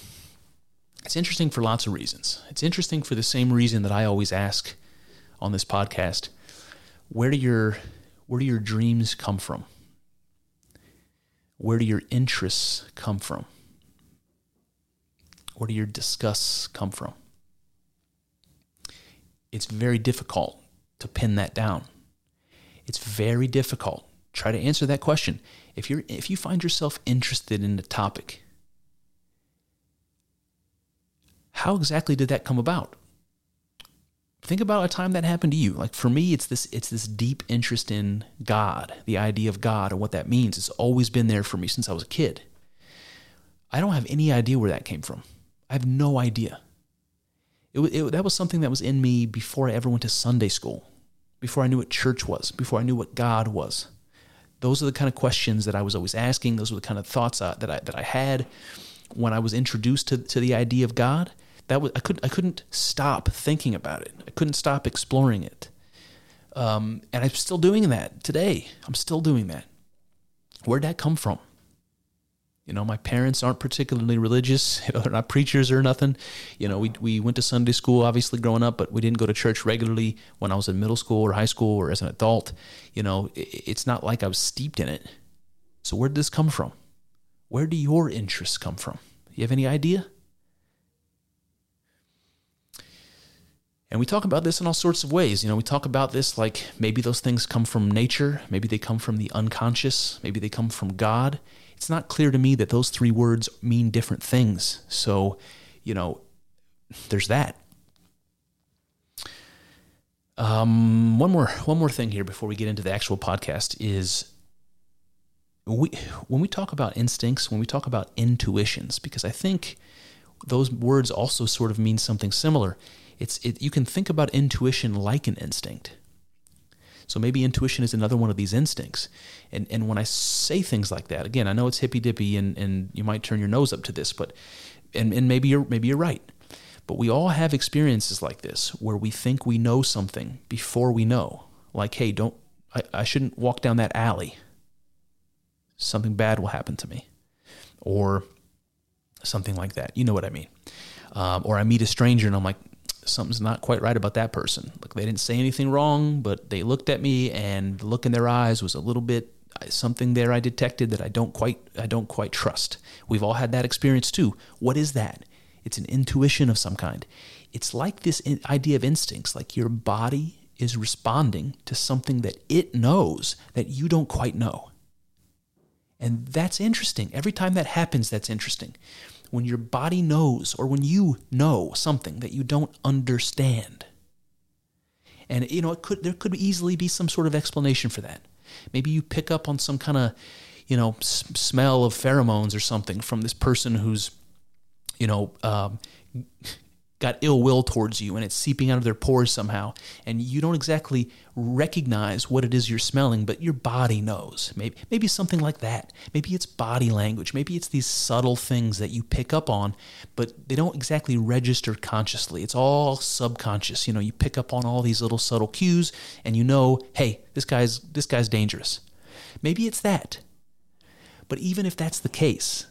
it's interesting for lots of reasons. It's interesting for the same reason that I always ask on this podcast: Where do your where do your dreams come from? Where do your interests come from? Where do your disgusts come from? It's very difficult to pin that down. It's very difficult. Try to answer that question. If you're if you find yourself interested in the topic, how exactly did that come about? Think about a time that happened to you. Like for me, it's this it's this deep interest in God, the idea of God and what that means. It's always been there for me since I was a kid. I don't have any idea where that came from. I have no idea. It, it, that was something that was in me before I ever went to Sunday school, before I knew what church was, before I knew what God was. Those are the kind of questions that I was always asking. Those were the kind of thoughts uh, that I that I had when I was introduced to, to the idea of God. That was I couldn't I couldn't stop thinking about it. I couldn't stop exploring it. Um, and I'm still doing that today. I'm still doing that. Where'd that come from? You know, my parents aren't particularly religious. They're not preachers or nothing. You know, we, we went to Sunday school, obviously, growing up, but we didn't go to church regularly when I was in middle school or high school or as an adult. You know, it's not like I was steeped in it. So, where did this come from? Where do your interests come from? You have any idea? And we talk about this in all sorts of ways. You know, we talk about this like maybe those things come from nature, maybe they come from the unconscious, maybe they come from God it's not clear to me that those three words mean different things. So, you know, there's that. Um, one more one more thing here before we get into the actual podcast is we when we talk about instincts, when we talk about intuitions, because I think those words also sort of mean something similar. It's it, you can think about intuition like an instinct. So maybe intuition is another one of these instincts. And and when I say things like that, again, I know it's hippy dippy and, and you might turn your nose up to this, but and, and maybe you're maybe you're right. But we all have experiences like this where we think we know something before we know. Like, hey, don't I, I shouldn't walk down that alley. Something bad will happen to me. Or something like that. You know what I mean. Um, or I meet a stranger and I'm like, something's not quite right about that person. Like they didn't say anything wrong, but they looked at me and the look in their eyes was a little bit uh, something there I detected that I don't quite I don't quite trust. We've all had that experience too. What is that? It's an intuition of some kind. It's like this idea of instincts, like your body is responding to something that it knows that you don't quite know. And that's interesting. Every time that happens, that's interesting when your body knows or when you know something that you don't understand. And you know, it could there could easily be some sort of explanation for that. Maybe you pick up on some kind of, you know, s- smell of pheromones or something from this person who's, you know, um, got ill will towards you and it's seeping out of their pores somehow. And you don't exactly recognize what it is you're smelling but your body knows. Maybe maybe something like that. Maybe it's body language. Maybe it's these subtle things that you pick up on but they don't exactly register consciously. It's all subconscious. You know you pick up on all these little subtle cues and you know hey this guy's this guy's dangerous. Maybe it's that. But even if that's the case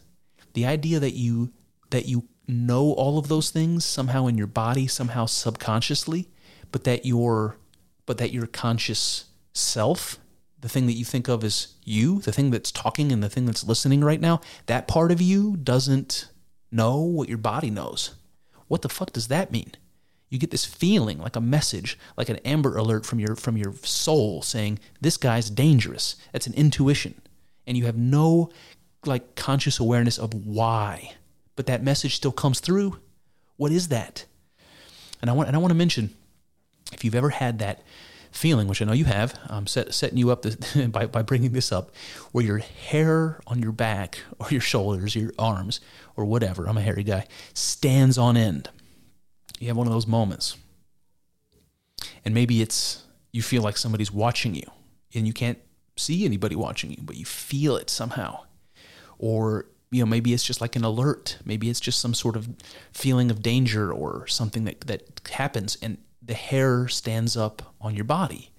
the idea that you that you know all of those things somehow in your body, somehow subconsciously, but that your but that your conscious self, the thing that you think of as you, the thing that's talking and the thing that's listening right now, that part of you doesn't know what your body knows. What the fuck does that mean? You get this feeling like a message, like an amber alert from your from your soul saying this guy's dangerous. That's an intuition. And you have no like conscious awareness of why but that message still comes through. What is that? And I want and I want to mention if you've ever had that feeling, which I know you have, I'm set, setting you up by, by bringing this up, where your hair on your back or your shoulders, your arms, or whatever, I'm a hairy guy, stands on end. You have one of those moments. And maybe it's you feel like somebody's watching you and you can't see anybody watching you, but you feel it somehow. Or you know maybe it's just like an alert maybe it's just some sort of feeling of danger or something that that happens and the hair stands up on your body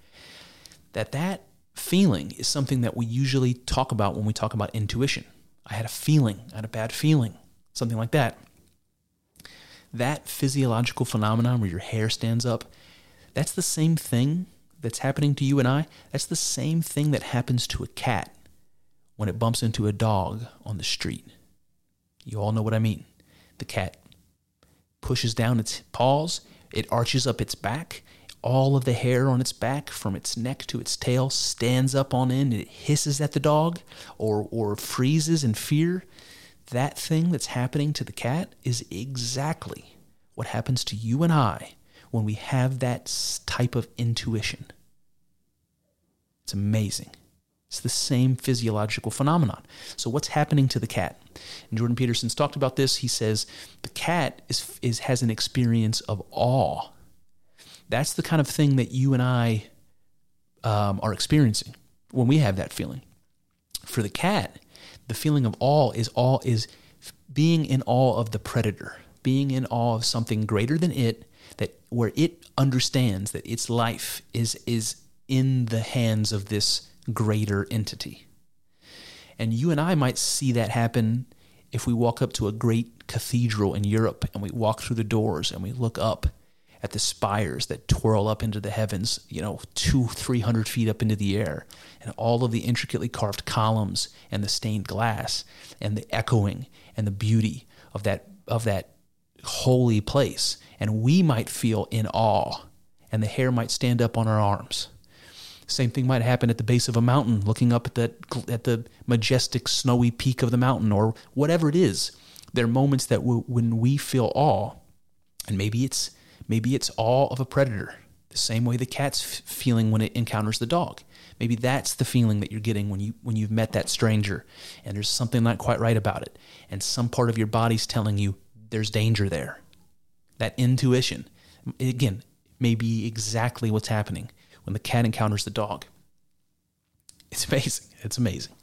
that that feeling is something that we usually talk about when we talk about intuition I had a feeling, I had a bad feeling, something like that. That physiological phenomenon where your hair stands up, that's the same thing that's happening to you and I. That's the same thing that happens to a cat when it bumps into a dog on the street. You all know what I mean. The cat pushes down its paws, it arches up its back, all of the hair on its back from its neck to its tail stands up on end, it hisses at the dog or or freezes in fear. That thing that's happening to the cat is exactly what happens to you and I when we have that type of intuition. It's amazing. It's the same physiological phenomenon. So what's happening to the cat? And Jordan Peterson's talked about this. He says the cat is, is has an experience of awe. That's the kind of thing that you and I um, are experiencing when we have that feeling. For the cat, the feeling of awe is awe is being in awe of the predator, being in awe of something greater than it, that where it understands that its life is is in the hands of this greater entity. And you and I might see that happen if we walk up to a great cathedral in Europe and we walk through the doors and we look up at the spires that twirl up into the heavens, you know, two, three hundred feet up into the air, and all of the intricately carved columns and the stained glass and the echoing and the beauty of that of that holy place. And we might feel in awe, and the hair might stand up on our arms. Same thing might happen at the base of a mountain, looking up at the at the majestic snowy peak of the mountain, or whatever it is. There are moments that when we feel awe, and maybe it's maybe it's awe of a predator, the same way the cat's f- feeling when it encounters the dog. Maybe that's the feeling that you're getting when you when you've met that stranger, and there's something not quite right about it, and some part of your body's telling you there's danger there. That intuition, again, may be exactly what's happening when the cat encounters the dog. It's amazing. It's amazing.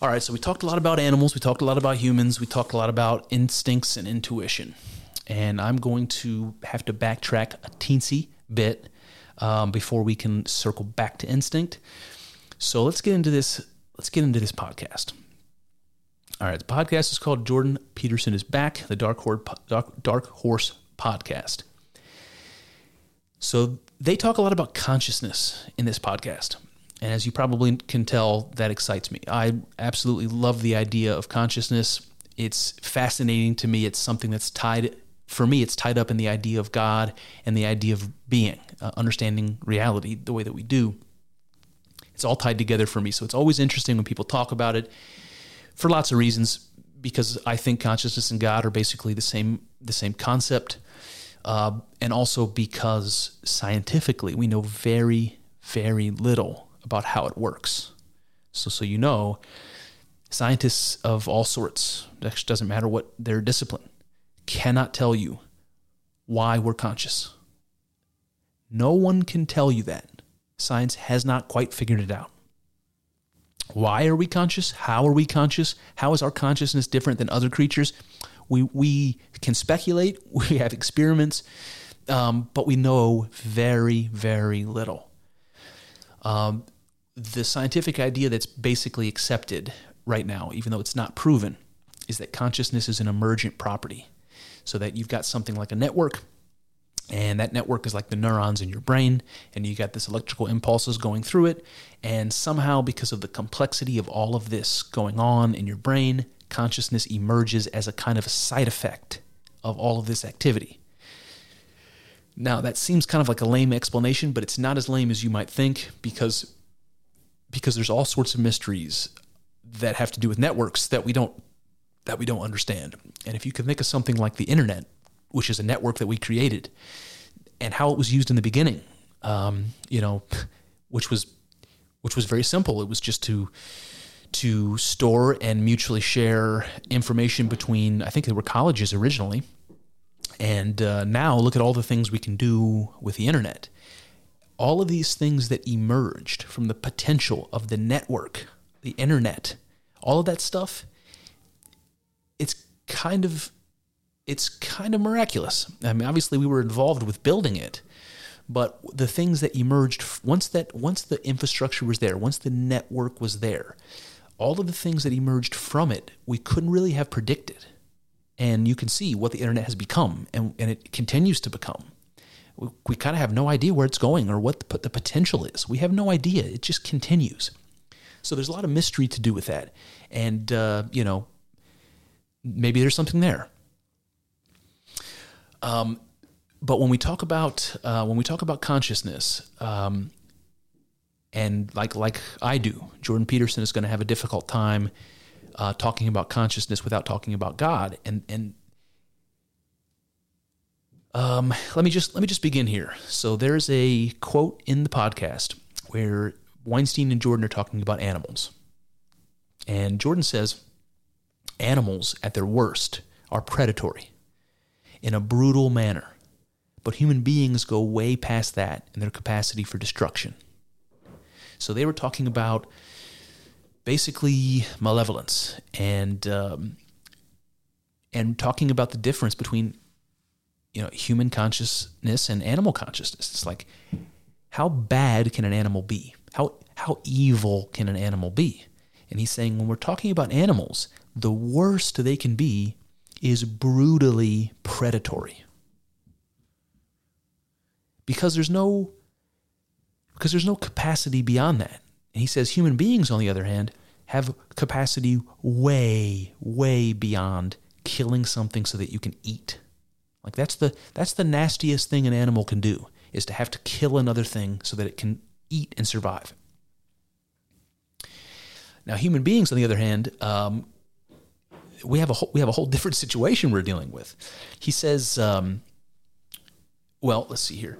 All right, so we talked a lot about animals, we talked a lot about humans, we talked a lot about instincts and intuition. And I'm going to have to backtrack a teensy bit um, before we can circle back to instinct. So let's get into this. Let's get into this podcast. All right, the podcast is called Jordan Peterson is Back, the Dark Horse, Dark, Dark Horse podcast. So they talk a lot about consciousness in this podcast. And as you probably can tell, that excites me. I absolutely love the idea of consciousness. It's fascinating to me. It's something that's tied, for me, it's tied up in the idea of God and the idea of being, uh, understanding reality the way that we do. It's all tied together for me. So it's always interesting when people talk about it for lots of reasons, because I think consciousness and God are basically the same, the same concept uh, and also because scientifically we know very, very little about how it works. So, so you know, scientists of all sorts, it doesn't matter what their discipline, cannot tell you why we're conscious. No one can tell you that. Science has not quite figured it out. Why are we conscious? How are we conscious? How is our consciousness different than other creatures? We we can speculate. We have experiments, um, but we know very very little. Um, the scientific idea that's basically accepted right now, even though it's not proven, is that consciousness is an emergent property. So that you've got something like a network, and that network is like the neurons in your brain, and you got this electrical impulses going through it. And somehow, because of the complexity of all of this going on in your brain, consciousness emerges as a kind of a side effect of all of this activity. Now, that seems kind of like a lame explanation, but it's not as lame as you might think because because there's all sorts of mysteries that have to do with networks that we don't that we don't understand. And if you can think of something like the internet, which is a network that we created, and how it was used in the beginning, um, you know, which was which was very simple. It was just to to store and mutually share information between, I think they were colleges originally. And uh, now look at all the things we can do with the internet. All of these things that emerged from the potential of the network, the internet, all of that stuff, it's kind of it's kind of miraculous. I mean, obviously we were involved with building it, but the things that emerged once that once the infrastructure was there, once the network was there, all of the things that emerged from it, we couldn't really have predicted. And you can see what the internet has become and, and it continues to become. We, we kind of have no idea where it's going or what the, the potential is. We have no idea. It just continues. So there's a lot of mystery to do with that. And, uh, you know, maybe there's something there. Um, but when we talk about uh, when we talk about consciousness, um, and like like I do, Jordan Peterson is going to have a difficult time uh, talking about consciousness without talking about God. And and um, let me just let me just begin here. So there's a quote in the podcast where Weinstein and Jordan are talking about animals, and Jordan says, "Animals at their worst are predatory, in a brutal manner." But human beings go way past that in their capacity for destruction. So they were talking about basically malevolence and um, and talking about the difference between you know human consciousness and animal consciousness. It's like how bad can an animal be? How how evil can an animal be? And he's saying when we're talking about animals, the worst they can be is brutally predatory. Because there's no because there's no capacity beyond that. And he says human beings, on the other hand, have capacity way, way beyond killing something so that you can eat. Like that's the that's the nastiest thing an animal can do is to have to kill another thing so that it can eat and survive. Now, human beings, on the other hand, um, we have a whole, we have a whole different situation we're dealing with. He says, um, well, let's see here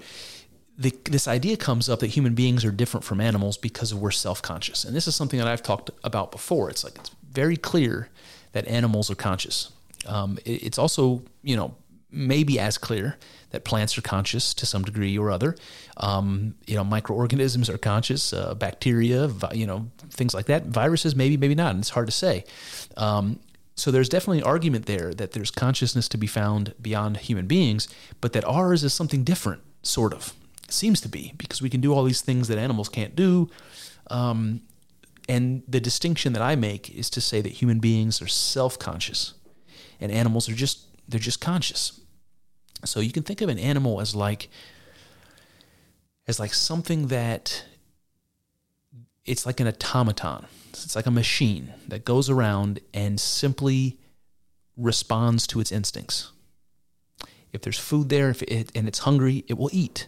the, this idea comes up that human beings are different from animals because we're self-conscious, and this is something that I've talked about before. It's like it's very clear that animals are conscious. Um, it, it's also, you know, maybe as clear that plants are conscious to some degree or other. Um, you know, microorganisms are conscious, uh, bacteria, vi- you know, things like that. Viruses, maybe, maybe not. And it's hard to say. Um, so there's definitely an argument there that there's consciousness to be found beyond human beings, but that ours is something different, sort of seems to be because we can do all these things that animals can't do. Um, and the distinction that I make is to say that human beings are self-conscious, and animals are just they're just conscious. So you can think of an animal as like as like something that it's like an automaton. It's like a machine that goes around and simply responds to its instincts. If there's food there, if it, and it's hungry, it will eat.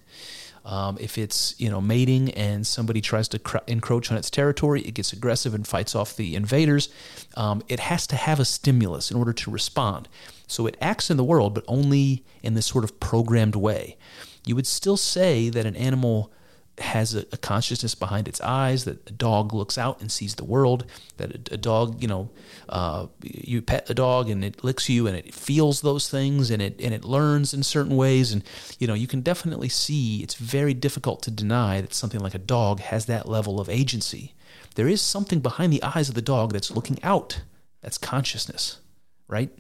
Um, if it's you know mating and somebody tries to cr- encroach on its territory, it gets aggressive and fights off the invaders. Um, it has to have a stimulus in order to respond. So it acts in the world, but only in this sort of programmed way. You would still say that an animal has a, a, consciousness behind its eyes, that a dog looks out and sees the world, that a, a dog, you know, uh, you pet a dog and it licks you and it feels those things and it and it learns in certain ways and you know you can definitely see it's very difficult to deny that something like a dog has that level of agency. There is something behind the eyes of the dog that's looking out. That's consciousness, right?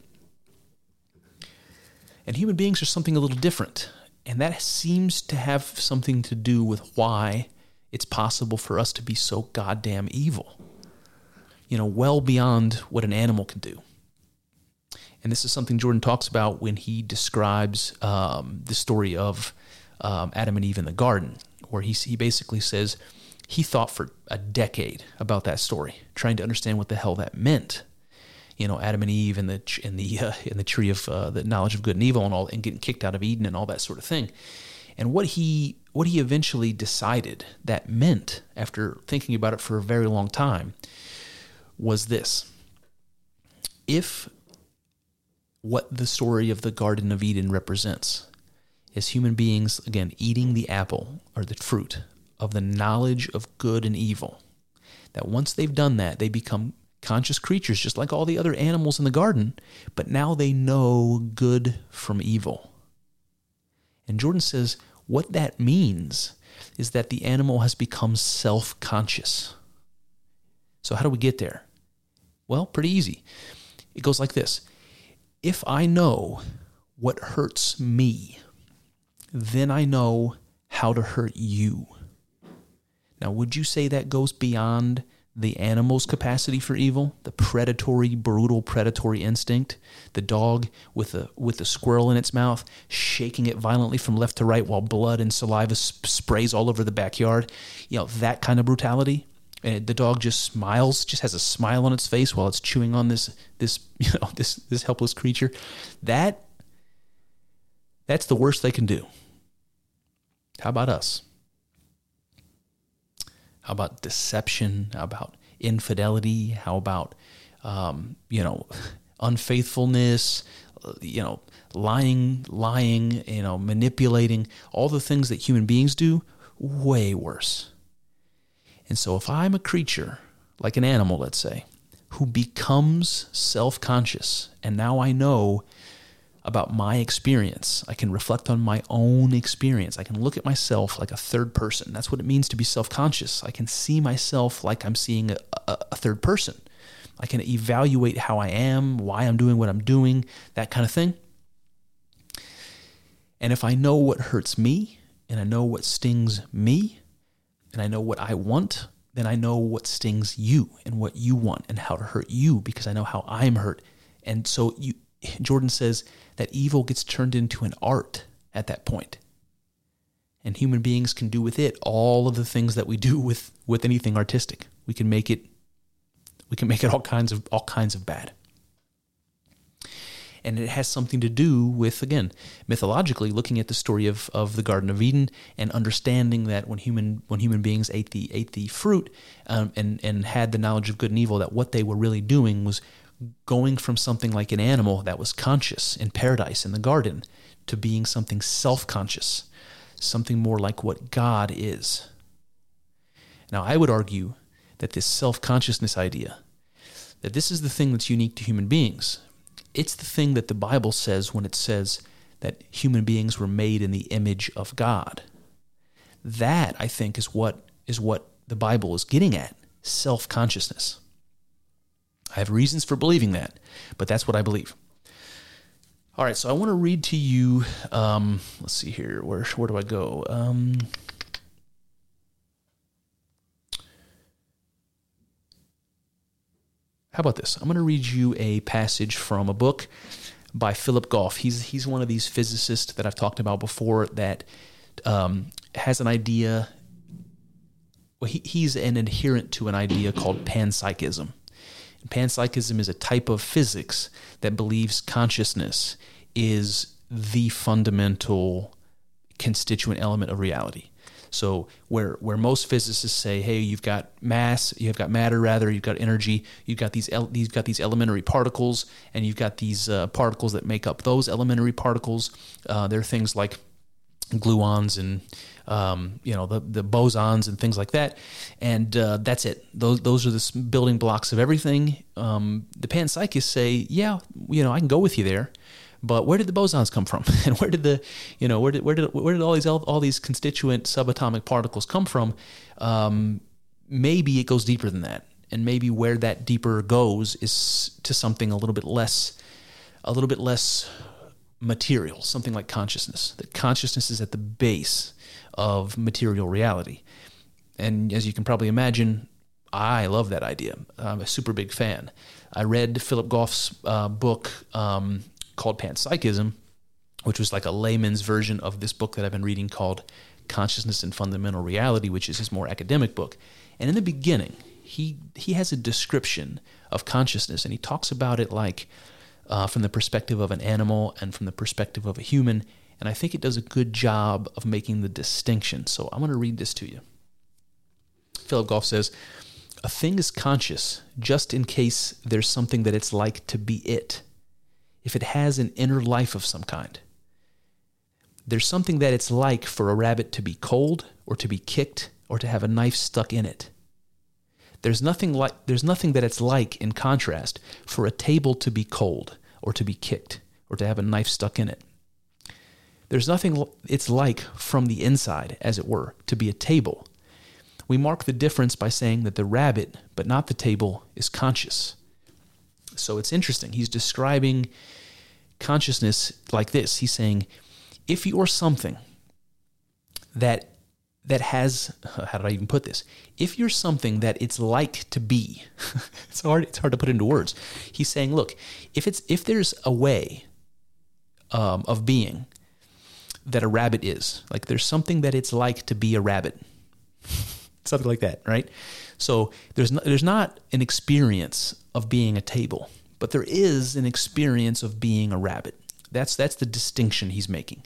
And human beings are something a little different. And that seems to have something to do with why it's possible for us to be so goddamn evil. You know, well beyond what an animal can do. And this is something Jordan talks about when he describes um, the story of um, Adam and Eve in the garden, where he, he basically says he thought for a decade about that story, trying to understand what the hell that meant you know Adam and Eve and the in the uh, in the tree of uh, the knowledge of good and evil and all and getting kicked out of Eden and all that sort of thing. And what he what he eventually decided that meant after thinking about it for a very long time was this. If what the story of the Garden of Eden represents is human beings again eating the apple or the fruit of the knowledge of good and evil that once they've done that they become conscious creatures just like all the other animals in the garden, but now they know good from evil. And Jordan says what that means is that the animal has become self conscious. So, how do we get there? Well, pretty easy. It goes like this If I know what hurts me, then I know how to hurt you. Now, would you say that goes beyond the animal's capacity for evil, the predatory, brutal predatory instinct, the dog with a with a squirrel in its mouth, shaking it violently from left to right while blood and saliva sp- sprays all over the backyard. You know that kind of brutality. And the dog just smiles, just has a smile on its face while it's chewing on this this you know this this helpless creature. That that's the worst they can do. How about us? How about deception? How about infidelity? How about, um, you know, unfaithfulness? You know, lying, lying, you know, manipulating, all the things that human beings do, way worse. And so if I'm a creature, like an animal, let's say, who becomes self conscious, and now I know about my experience. I can reflect on my own experience. I can look at myself like a third person. That's what it means to be self conscious. I can see myself like I'm seeing a, a, a, third person. I can evaluate how I am, why I'm doing what I'm doing, that kind of thing. And if I know what hurts me, and I know what stings me, and I know what I want, then I know what stings you and what you want and how to hurt you because I know how I'm hurt. And so you Jordan says that evil gets turned into an art at that point. And human beings can do with it all of the things that we do with, with anything artistic. We can make it we can make it all kinds of all kinds of bad. And it has something to do with, again, mythologically looking at the story of, of the Garden of Eden and understanding that when human when human beings ate the ate the fruit um, and and had the knowledge of good and evil, that what they were really doing was going from something like an animal that was conscious in paradise in the garden to being something self conscious, something more like what God is. Now, I would argue that this self consciousness idea, that this is the thing that's unique to human beings. It's the thing that the Bible says when it says that human beings were made in the image of God. That, I think, is what is what the Bible is getting at self consciousness. I have reasons for believing that, but that's what I believe. All right, so I want to read to you. Um, let's see here. Where where do I go? Um, how about this? I'm going to read you a passage from a book by Philip Goff. He's he's one of these physicists that I've talked about before that um, has an idea. Well, he, he's an adherent to an idea called panpsychism. Panpsychism is a type of physics that believes consciousness is the fundamental constituent element of reality. So where where most physicists say, "Hey, you've got mass, you've got matter, rather, you've got energy, you've got these you've got these elementary particles, and you've got these uh, particles that make up those elementary particles." Uh, there are things like gluons and um, you know the the bosons and things like that, and uh, that's it. Those those are the building blocks of everything. Um, the panpsychists say, yeah, you know, I can go with you there, but where did the bosons come from, and where did the you know where did where did where did all these all these constituent subatomic particles come from? Um, maybe it goes deeper than that, and maybe where that deeper goes is to something a little bit less, a little bit less material, something like consciousness. That consciousness is at the base of material reality. And as you can probably imagine, I love that idea. I'm a super big fan. I read Philip Goff's uh, book um, called Panpsychism, which was like a layman's version of this book that I've been reading called Consciousness and Fundamental Reality, which is his more academic book. And in the beginning, he he has a description of consciousness, and he talks about it like uh, from the perspective of an animal and from the perspective of a human. And I think it does a good job of making the distinction. So I'm going to read this to you. Philip Goff says, A thing is conscious just in case there's something that it's like to be it, if it has an inner life of some kind. There's something that it's like for a rabbit to be cold or to be kicked or to have a knife stuck in it. There's nothing like there's nothing that it's like in contrast for a table to be cold or to be kicked or to have a knife stuck in it. There's nothing it's like from the inside, as it were, to be a table. We mark the difference by saying that the rabbit, but not the table, is conscious. So it's interesting. He's describing consciousness like this. He's saying, if you're something that that has how did I even put this? If you're something that it's like to be, it's hard it's hard to put into words. He's saying, look, if it's if there's a way um, of being that a rabbit is, like there's something that it's like to be a rabbit, something like that, right? So there's not, there's not an experience of being a table, but there is an experience of being a rabbit. That's that's the distinction he's making.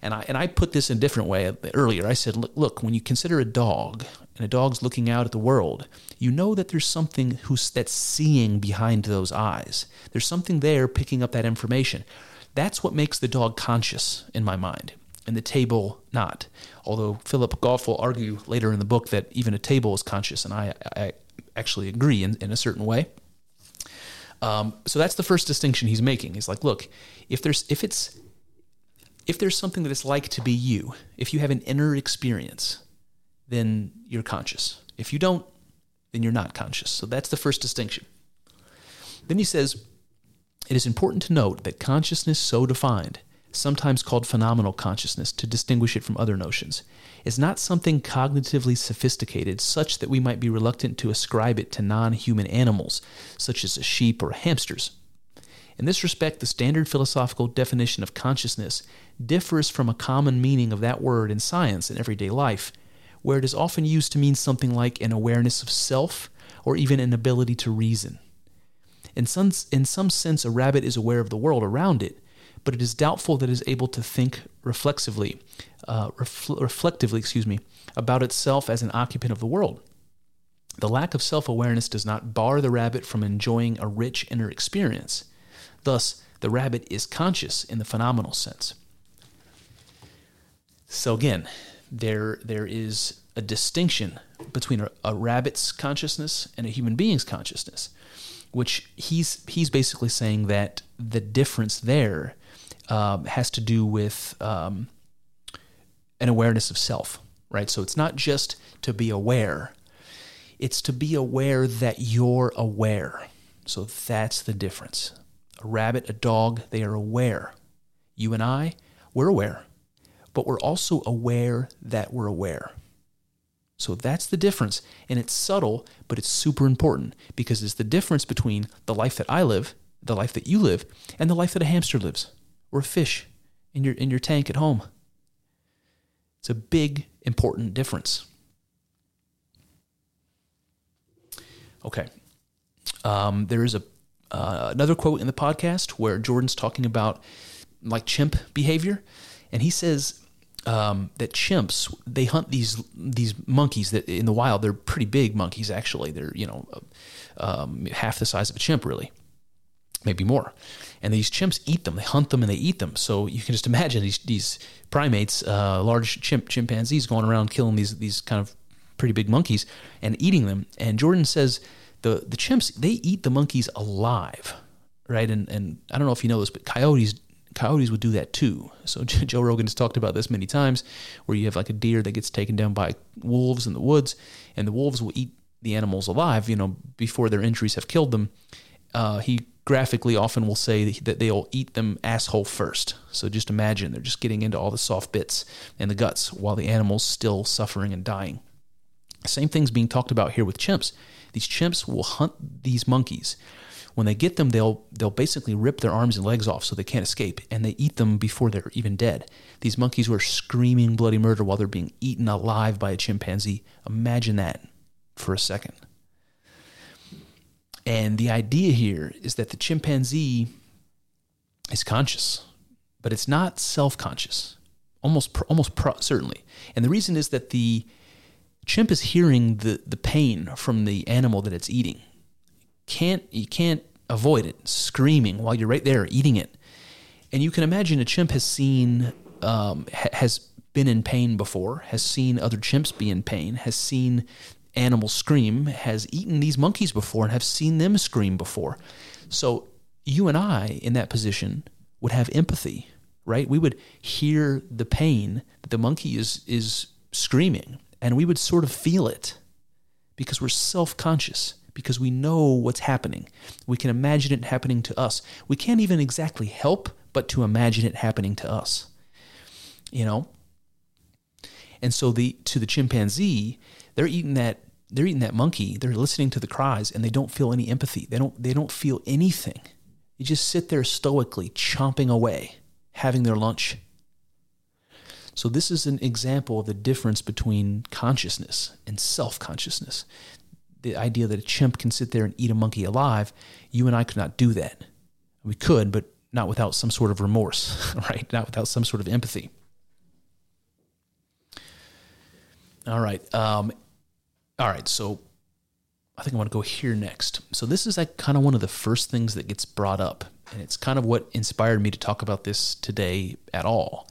And I, and I put this in a different way earlier. I said, look, look, when you consider a dog and a dog's looking out at the world, you know that there's something who's, that's seeing behind those eyes. There's something there picking up that information. That's what makes the dog conscious in my mind, and the table not. Although Philip Goff will argue later in the book that even a table is conscious, and I, I actually agree in, in a certain way. Um, so that's the first distinction he's making. He's like, look, if there's if it's if there's something that it's like to be you, if you have an inner experience, then you're conscious. If you don't, then you're not conscious. So that's the first distinction. Then he says, it is important to note that consciousness so defined, sometimes called phenomenal consciousness to distinguish it from other notions, is not something cognitively sophisticated such that we might be reluctant to ascribe it to non human animals, such as a sheep or hamsters. In this respect, the standard philosophical definition of consciousness differs from a common meaning of that word in science and everyday life, where it is often used to mean something like an awareness of self or even an ability to reason. In some, in some sense, a rabbit is aware of the world around it, but it is doubtful that it is able to think reflexively, uh, refl- reflectively, excuse me, about itself as an occupant of the world. The lack of self awareness does not bar the rabbit from enjoying a rich inner experience. Thus, the rabbit is conscious in the phenomenal sense. So again, there there is a distinction between a, a, rabbit's consciousness and a human being's consciousness, which he's he's basically saying that the difference there um, has to do with um, an awareness of self, right? So it's not just to be aware; it's to be aware that you're aware. So that's the difference. A rabbit, a dog, they are aware. You and I, we're aware but we're also aware that we're aware. So that's the difference. And it's subtle, but it's super important because it's the difference between the life that I live, the life that you live, and the life that a hamster lives or a fish in your, in your tank at home. It's a big, important difference. Okay. Um, there is a uh, another quote in the podcast where Jordan's talking about like chimp behavior, and he says um, that chimps they hunt these these monkeys that in the wild they're pretty big monkeys actually. They're you know um, half the size of a chimp really. Maybe more. And these chimps eat them. They hunt them and they eat them. So you can just imagine these these primates uh, large chimp chimpanzees going around killing these these kind of pretty big monkeys and eating them. And Jordan says the the chimps they eat the monkeys alive right and and I don't know if you know this but coyotes coyotes would do that too. So Joe Rogan has talked about this many times, where you have like a deer that gets taken down by wolves in the woods, and the wolves will eat the animals alive, you know, before their injuries have killed them. Uh, he graphically often will say that they'll eat them asshole first. So just imagine they're just getting into all the soft bits and the guts while the animal's still suffering and dying. Same thing's being talked about here with chimps. These chimps will hunt these monkeys when they get them, they'll they'll basically rip their arms and legs off so they can't escape, and they eat them before they're even dead. These monkeys were screaming bloody murder while they're being eaten alive by a chimpanzee. Imagine that for a second. And the idea here is that the chimpanzee is conscious, but it's not self-conscious. Almost, almost pro- certainly. And the reason is that the chimp is hearing the, the pain from the animal that it's eating. Can't you can't avoid it screaming while you're right there eating it. And you can imagine a chimp has seen um, ha- has been in pain before has seen other chimps be in pain has seen animals scream has eaten these monkeys before and have seen them scream before. So you and i in that position would have empathy right? We would hear the pain that the monkey is is screaming and we would sort of feel it because we're self-conscious because we know what's happening. We can imagine it happening to us. We can't even exactly help but to imagine it happening to us. You know? And so the to the chimpanzee, they're eating that they're eating that monkey, they're listening to the cries and they don't feel any empathy. They don't they don't feel anything. They just sit there stoically chomping away, having their lunch. So this is an example of the difference between consciousness and self-consciousness. The idea that a chimp can sit there and eat a monkey alive, you and I could not do that. We could, but not without some sort of remorse, right? Not without some sort of empathy. All right. Um, all right. So I think I want to go here next. So this is like kind of one of the first things that gets brought up, and it's kind of what inspired me to talk about this today at all.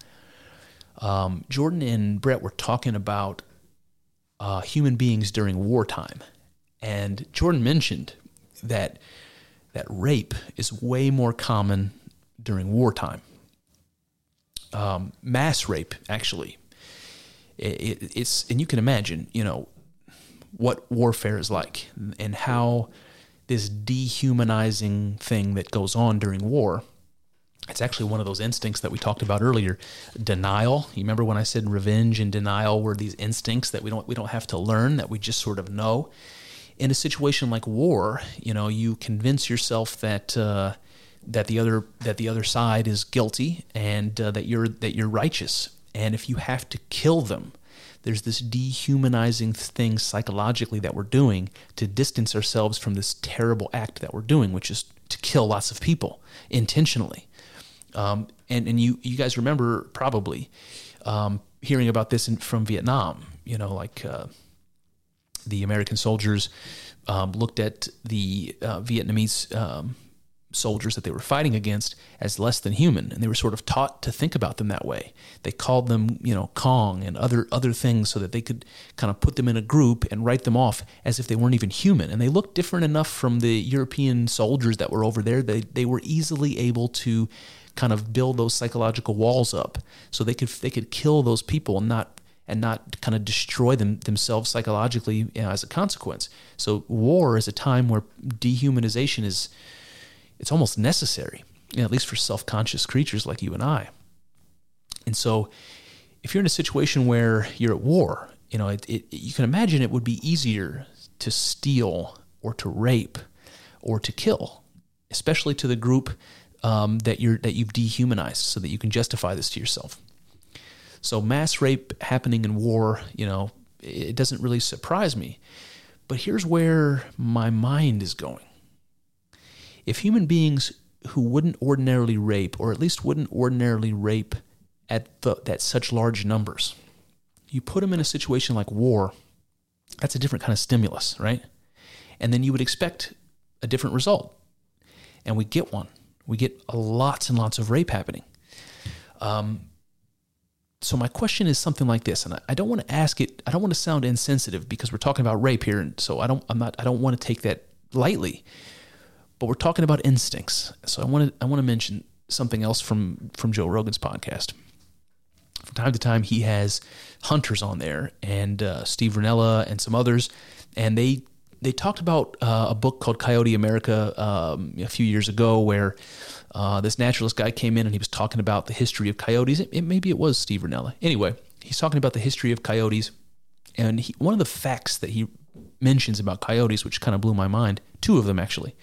Um, Jordan and Bret were talking about uh, human beings during wartime, and Jordan mentioned that that rape is way more common during wartime. Um, mass rape, actually, it, it, it's and you can imagine, you know, what warfare is like and how this dehumanizing thing that goes on during war. It's actually one of those instincts that we talked about earlier. Denial. You remember when I said revenge and denial were these instincts that we don't we don't have to learn that we just sort of know. In a situation like war, you know, you convince yourself that uh, that the other that the other side is guilty and uh, that you're that you're righteous. And if you have to kill them, there's this dehumanizing thing psychologically that we're doing to distance ourselves from this terrible act that we're doing, which is to kill lots of people intentionally. Um, and and you you guys remember probably um, hearing about this in, from Vietnam. You know, like uh, the American soldiers um, looked at the uh, Vietnamese um, soldiers that they were fighting against as less than human and they were sort of taught to think about them that way they called them you know kong and other other things so that they could kind of put them in a group and write them off as if they weren't even human and they looked different enough from the european soldiers that were over there they, they were easily able to kind of build those psychological walls up so they could they could kill those people and not and not kind of destroy them themselves psychologically you know, as a consequence so war is a time where dehumanization is it's almost necessary, you know, at least for self conscious creatures like you and I. And so, if you're in a situation where you're at war, you know, it, it, you can imagine it would be easier to steal or to rape or to kill, especially to the group um, that you're that you've dehumanized, so that you can justify this to yourself. So mass rape happening in war, you know, it doesn't really surprise me. But here's where my mind is going if human beings who wouldn't ordinarily rape, or at least wouldn't ordinarily rape at, the, at such large numbers, you put them in a situation like war, that's a different kind of stimulus, right? And then you would expect a different result. And we get one. We get lots and lots of rape happening. Um, so my question is something like this, and I, I don't want to ask it. I don't want to sound insensitive because we're talking about rape here, and so I don't. I'm not. I don't want to take that lightly but we're talking about instincts. So I want to I want to mention something else from from Joe Rogan's podcast. From time to time, he has hunters on there, and uh, Steve Rinella and some others, and they they talked about uh, a book called Coyote America um, a few years ago, where uh, this naturalist guy came in and he was talking about the history of coyotes. It, it, maybe it was Steve Rinella. Anyway, he's talking about the history of coyotes, and he, one of the facts that he mentions about coyotes, which kind of blew my mind, two of them actually,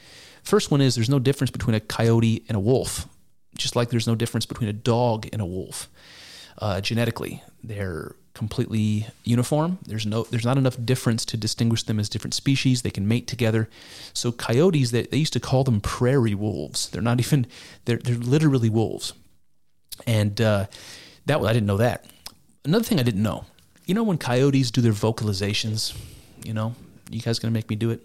First one is there's no difference between a coyote and a wolf, just like there's no difference between a dog and a wolf. Uh, genetically, they're completely uniform. There's no, there's not enough difference to distinguish them as different species. They can mate together. So coyotes, they, they used to call them prairie wolves. They're not even, they're they're literally wolves. And uh, that I didn't know that. Another thing I didn't know, you know, when coyotes do their vocalizations, you know, you guys gonna make me do it?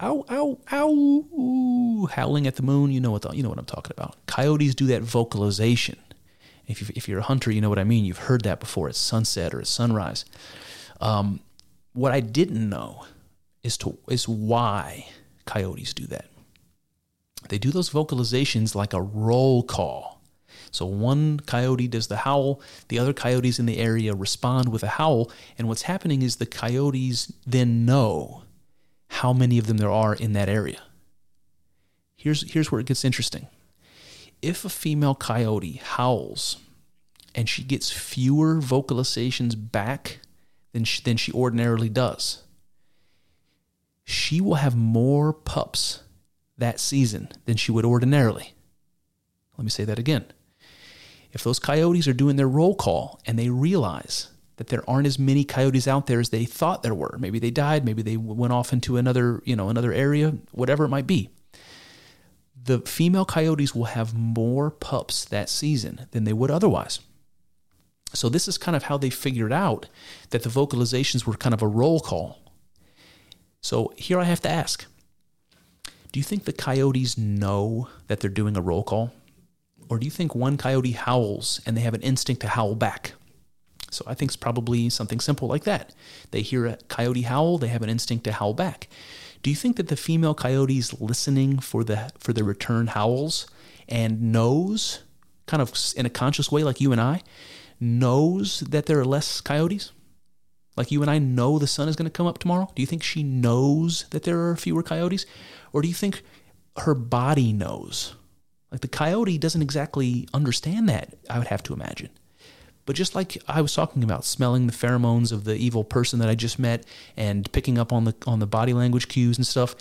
ow, ow, ow, howling at the moon. You know what the, you know what I'm talking about. Coyotes do that vocalization. If you, if you're a hunter, you know what I mean. You've heard that before at sunset or at sunrise. Um, what I didn't know is to is why coyotes do that. They do those vocalizations like a roll call. So one coyote does the howl, the other coyotes in the area respond with a howl, and what's happening is the coyotes then know how many of them there are in that area. Here's, here's where it gets interesting. If a female coyote howls and she gets fewer vocalizations back than she, than she ordinarily does, she will have more pups that season than she would ordinarily. Let me say that again. If those coyotes are doing their roll call and they realize that there aren't as many coyotes out there as they thought there were, maybe they died, maybe they went off into another, you know, another area, whatever it might be. The female coyotes will have more pups that season than they would otherwise. So this is kind of how they figured out that the vocalizations were kind of a roll call. So here I have to ask do you think the coyotes know that they're doing a roll call? Or do you think one coyote howls and they have an instinct to howl back? So I think it's probably something simple like that. They hear a coyote howl, they have an instinct to howl back. Do you think that the female coyote is listening for the for the return howls and knows kind of in a conscious way like you and I knows that there are less coyotes? Like you and I know the sun is going to come up tomorrow? Do you think she knows that there are fewer coyotes? Or do you think her body knows? Like the coyote doesn't exactly understand that, I would have to imagine. But just like I was talking about, smelling the pheromones of the evil person that I just met and picking up on the on the body language cues and stuff,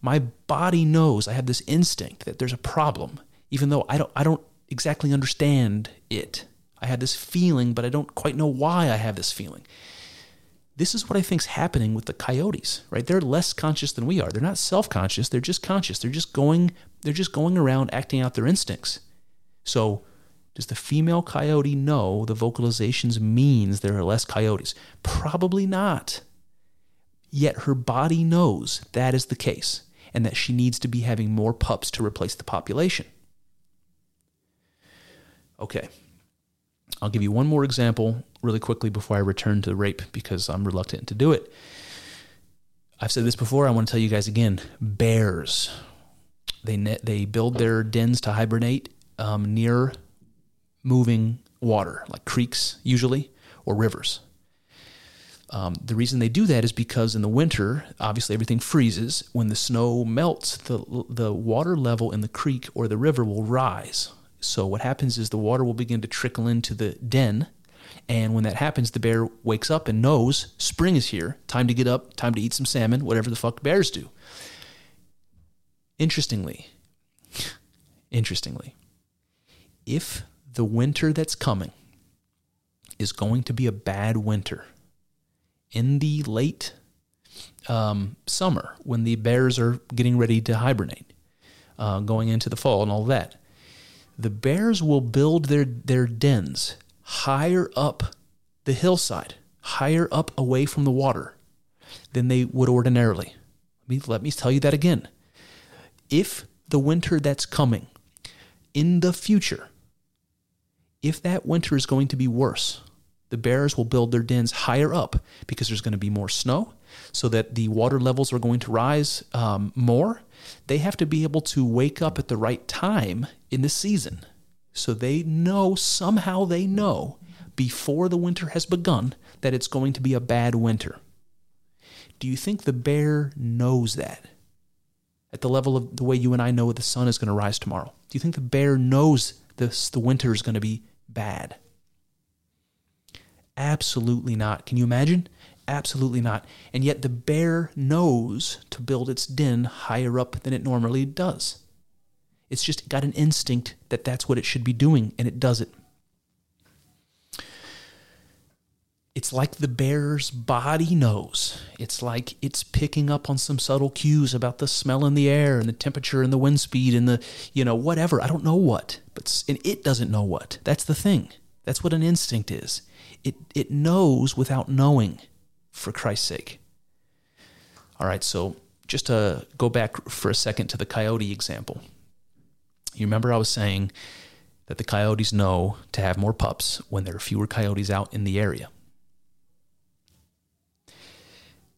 my body knows I have this instinct that there's a problem, even though I don't I don't exactly understand it. I have this feeling, but I don't quite know why I have this feeling. This is what I think is happening with the coyotes, right? They're less conscious than we are. They're not self-conscious, they're just conscious. They're just going they're just going around acting out their instincts. So, does the female coyote know the vocalizations means there are less coyotes? Probably not. Yet her body knows that is the case and that she needs to be having more pups to replace the population. Okay. I'll give you one more example really quickly before I return to the rape because I'm reluctant to do it. I've said this before, I want to tell you guys again. Bears. They they build their dens to hibernate um, near moving water, like creeks usually, or rivers. Um, the reason they do that is because in the winter, obviously everything freezes. When the snow melts, the, the water level in the creek or the river will rise. So what happens is the water will begin to trickle into the den. And when that happens, the bear wakes up and knows spring is here. Time to get up, time to eat some salmon, whatever the fuck bears do. Interestingly, interestingly, if the winter that's coming is going to be a bad winter in the late um, summer when the bears are getting ready to hibernate, uh, going into the fall and all that. The bears will build their, their dens higher up the hillside, higher up away from the water than they would ordinarily. Let me, let me tell you that again. If the winter that's coming in the future if that winter is going to be worse, the bears will build their dens higher up because there's going to be more snow, so that the water levels are going to rise um, more. They have to be able to wake up at the right time in the season. So they know, somehow they know, before the winter has begun, that it's going to be a bad winter. Do you think the bear knows that? At the level of the way you and I know the sun is going to rise tomorrow? Do you think the bear knows this, the winter is going to be bad? Absolutely not. Can you imagine? Absolutely not. And yet the bear knows to build its den higher up than it normally does. It's just got an instinct that that's what it should be doing, and it does it. It's like the bear's body knows. It's like it's picking up on some subtle cues about the smell in the air and the temperature and the wind speed and the, you know, whatever. I don't know what, but and it doesn't know what. That's the thing. That's what an instinct is. It it knows without knowing, for Christ's sake. All right, so just to go back for a second to the coyote example. You remember I was saying that the coyotes know to have more pups when there are fewer coyotes out in the area.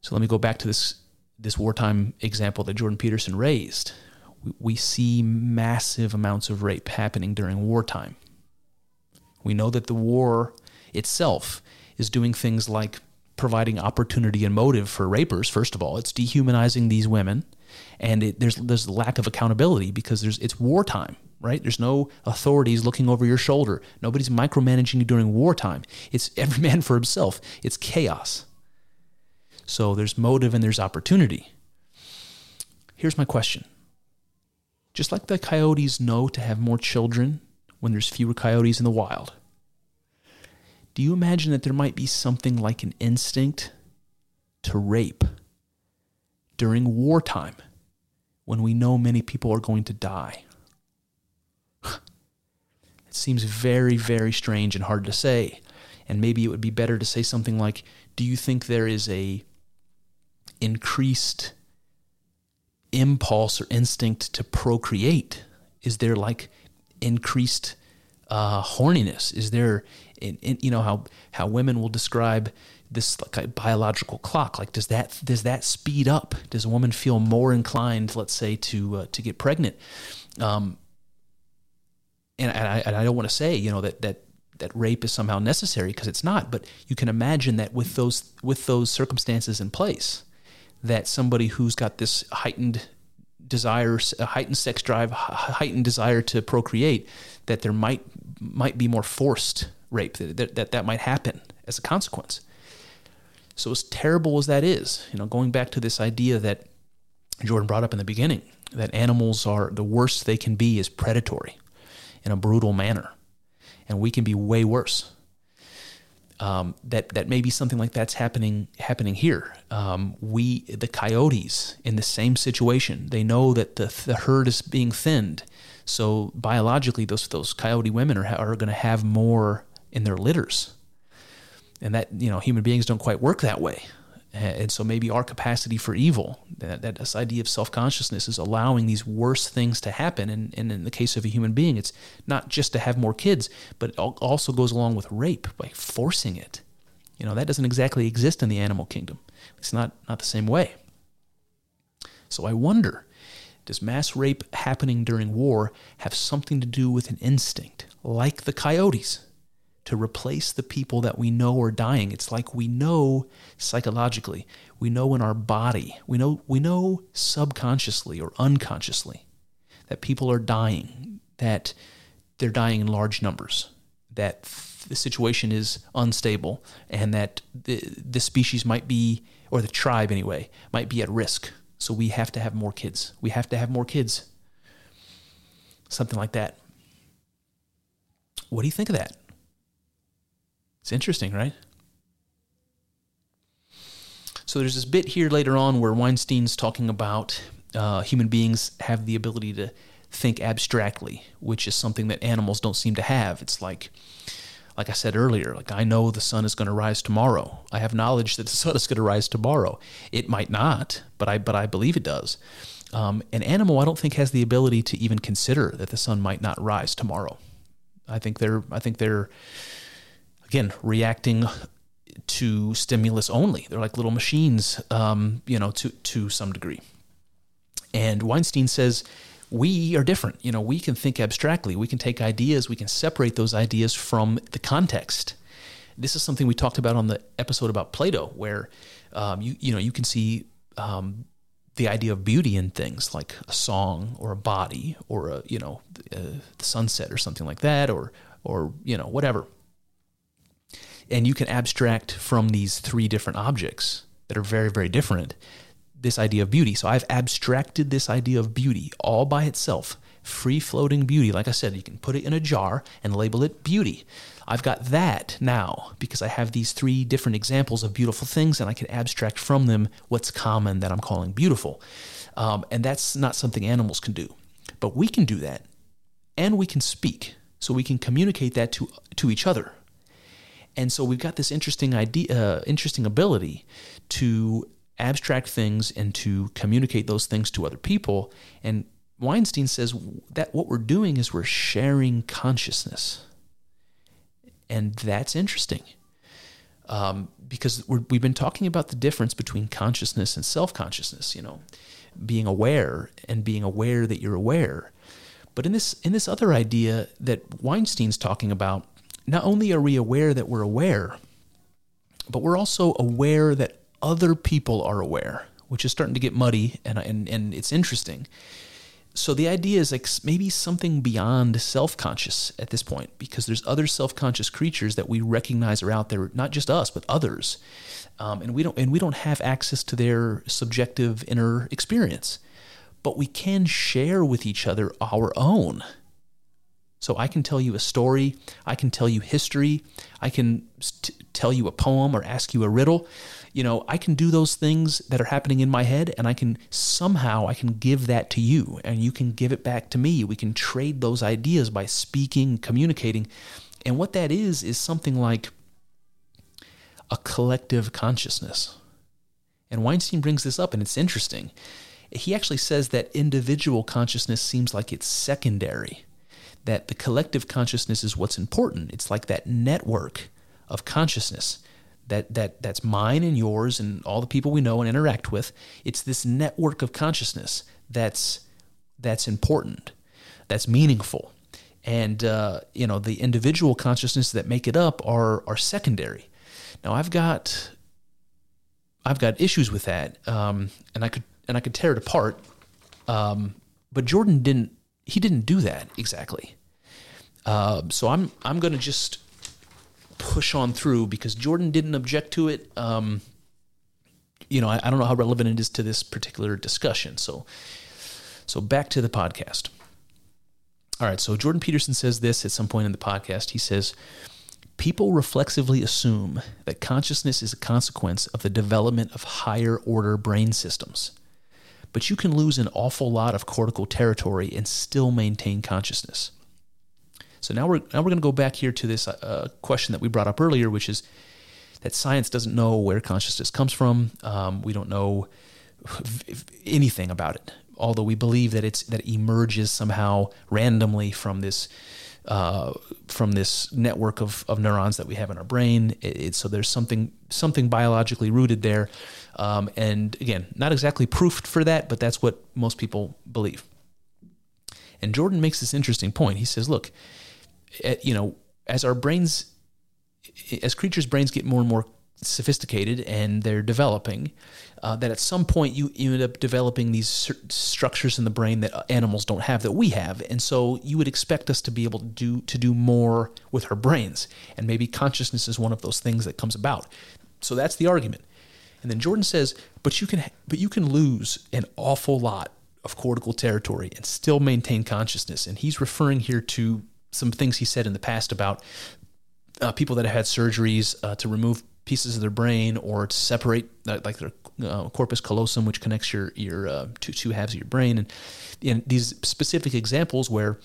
So let me go back to this this wartime example that Jordan Peterson raised. We, we see massive amounts of rape happening during wartime. We know that the war itself is doing things like providing opportunity and motive for rapers. First of all, it's dehumanizing these women, and it, there's there's lack of accountability because there's it's wartime, right? There's no authorities looking over your shoulder. Nobody's micromanaging you during wartime. It's every man for himself. It's chaos. So there's motive and there's opportunity. Here's my question. Just like the coyotes know to have more children when there's fewer coyotes in the wild, do you imagine that there might be something like an instinct to rape during wartime when we know many people are going to die? it seems very, very strange and hard to say. And maybe it would be better to say something like, Do you think there is a increased impulse or instinct to procreate? Is there like increased uh, horniness? Is there, in, in, you know, how how women will describe this like biological clock? Like, does that does that speed up? Does a woman feel more inclined, let's say, to uh, to get pregnant? Um, and, and, I, and I don't want to say, you know, that that that rape is somehow necessary because it's not. But you can imagine that with those with those circumstances in place, that somebody who's got this heightened desire, heightened sex drive, heightened desire to procreate, that there might might be more forced rape that that, that might happen as a consequence. So as terrible as that is, you know, going back to this idea that Jordan brought up in the beginning, that animals are the worst they can be is predatory in a brutal manner, and we can be way worse um, that that maybe something like that's happening happening here. Um, we the coyotes in the same situation. They know that the the herd is being thinned, so biologically those those coyote women are are going to have more in their litters, and that you know human beings don't quite work that way. And so maybe our capacity for evil, that, that this idea of self consciousness, is allowing these worse things to happen. And, and, in the case of a human being, it's not just to have more kids, but it also goes along with rape by forcing it. You know, that doesn't exactly exist in the animal kingdom. It's not, not the same way. So I wonder does mass rape happening during war have something to do with an instinct, like the coyotes? To replace the people that we know are dying. It's like we know psychologically, we know in our body, we know we know subconsciously or unconsciously that people are dying, that they're dying in large numbers, that the situation is unstable, and that the the species might be or the tribe anyway might be at risk. So we have to have more kids. We have to have more kids. Something like that. What do you think of that? It's interesting, right? So there's this bit here later on where Weinstein's talking about uh, human beings have the ability to think abstractly, which is something that animals don't seem to have. It's like, like I said earlier, like I know the sun is going to rise tomorrow. I have knowledge that the sun is going to rise tomorrow. It might not, but I but I believe it does. Um, an animal, I don't think, has the ability to even consider that the sun might not rise tomorrow. I think they're I think they're again reacting to stimulus only. They're like little machines, um, you know, to to some degree. And Weinstein says we are different. You know, we can think abstractly. We can take ideas. We can separate those ideas from the context. This is something we talked about on the episode about Plato, where um, you you know you can see um, the idea of beauty in things like a song or a body or a you know the sunset or something like that, or or you know whatever and you can abstract from these three different objects that are very, very different this idea of beauty. So I've abstracted this idea of beauty all by itself, free floating beauty. Like I said, you can put it in a jar and label it beauty. I've got that now because I have these three different examples of beautiful things and I can abstract from them what's common that I'm calling beautiful. Um, and that's not something animals can do. But we can do that and we can speak. So we can communicate that to, to each other. And so we've got this interesting idea, uh, interesting ability to abstract things and to communicate those things to other people. And Weinstein says that what we're doing is we're sharing consciousness. And that's interesting um, because we have been talking about the difference between consciousness and self consciousness, you know, being aware and being aware that you're aware. But in this, in this other idea that Weinstein's talking about, not only are we aware that we're aware, but we're also aware that other people are aware, which is starting to get muddy and, and, and it's interesting. so the idea is like maybe something beyond self-conscious at this point because there's other self-conscious creatures that we recognize are out there not just us but others um, and we don't and we don't have access to their subjective inner experience but we can share with each other our own so i can tell you a story i can tell you history i can st- tell you a poem or ask you a riddle you know, I can do those things that are happening in my head and I can somehow I can give that to you and you can give it back to me. We can trade those ideas by speaking, communicating. And what that is is something like a collective consciousness. And Weinstein brings this up and it's interesting. He actually says that individual consciousness seems like it's secondary, that the collective consciousness is what's important. It's like that network of consciousness that that that's mine and yours and all the people we know and interact with. It's this network of consciousness that's that's important, that's meaningful, and uh, you know the individual consciousness that make it up are are secondary. Now I've got I've got issues with that, um, and I could and I could tear it apart. Um, but Jordan didn't. He didn't do that exactly. Uh, so I'm I'm going to just push on through because Jordan didn't object to it. Um, you know, I, I don't know how relevant it is to this particular discussion. So, so back to the podcast. All right. So Jordan Peterson says this at some point in the podcast. He says, People reflexively assume that consciousness is a consequence of the development of higher order brain systems. But you can lose an awful lot of cortical territory and still maintain consciousness. So now we're now we're going to go back here to this uh, question that we brought up earlier, which is that science doesn't know where consciousness comes from. Um, we don't know anything about it, although we believe that it's that it emerges somehow randomly from this uh, from this network of, of neurons that we have in our brain. It, it, so there's something something biologically rooted there, um, and again, not exactly proofed for that, but that's what most people believe. And Jordan makes this interesting point. He says, "Look, Eh, you know, as our brains, as creatures' brains get more and more sophisticated and they're developing, uh, that at some point you, you end up developing these structures in the brain that animals don't have that we have, and so you would expect us to be able to do to do more with our brains, and maybe consciousness is one of those things that comes about. So that's the argument. And then Jordan says, but you can but you can lose an awful lot of cortical territory and still maintain consciousness. And he's referring here to some things he said in the past about uh, people that have had surgeries uh, to remove pieces of their brain or to separate uh, like their uh, corpus callosum which connects your your uh, two two halves of your brain and, and these specific examples where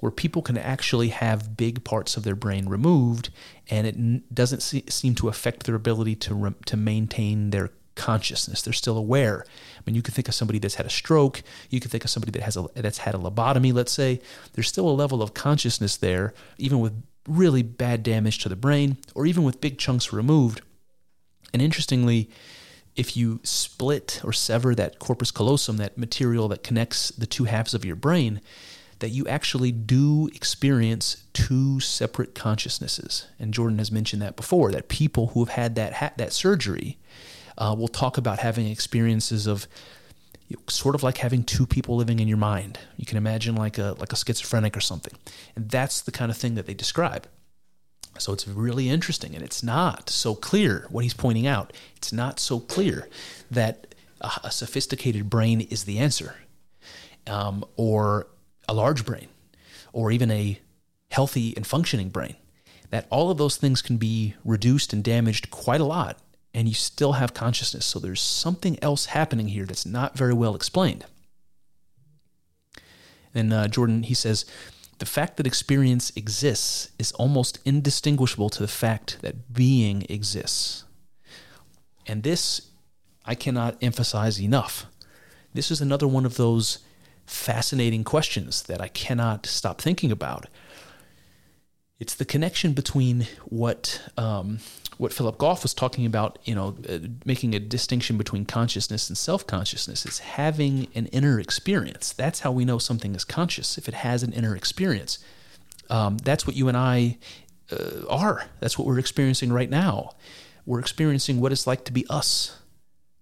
where people can actually have big parts of their brain removed and it doesn't see, seem to affect their ability to re- to maintain their consciousness. They're still aware. I mean, you can think of somebody that's had a stroke. You can think of somebody that has a, that's had a lobotomy. Let's say there's still a level of consciousness there, even with really bad damage to the brain, or even with big chunks removed. And interestingly, if you split or sever that corpus callosum, that material that connects the two halves of your brain, that you actually do experience two separate consciousnesses. And Jordan has mentioned that before that people who have had that that surgery uh, we'll talk about having experiences of sort of like having two people living in your mind. You can imagine like a like a schizophrenic or something, and that's the kind of thing that they describe. So it's really interesting, and it's not so clear what he's pointing out. It's not so clear that a, a sophisticated brain is the answer, um, or a large brain, or even a healthy and functioning brain. That all of those things can be reduced and damaged quite a lot and you still have consciousness. So there's something else happening here that's not very well explained. And uh, Jordan, he says, the fact that experience exists is almost indistinguishable to the fact that being exists. And this I cannot emphasize enough. This is another one of those fascinating questions that I cannot stop thinking about. It's the connection between what um, what Philip Goff was talking about, you know, uh, making a distinction between consciousness and self consciousness is having an inner experience. That's how we know something is conscious, if it has an inner experience. Um, that's what you and I uh, are. That's what we're experiencing right now. We're experiencing what it's like to be us.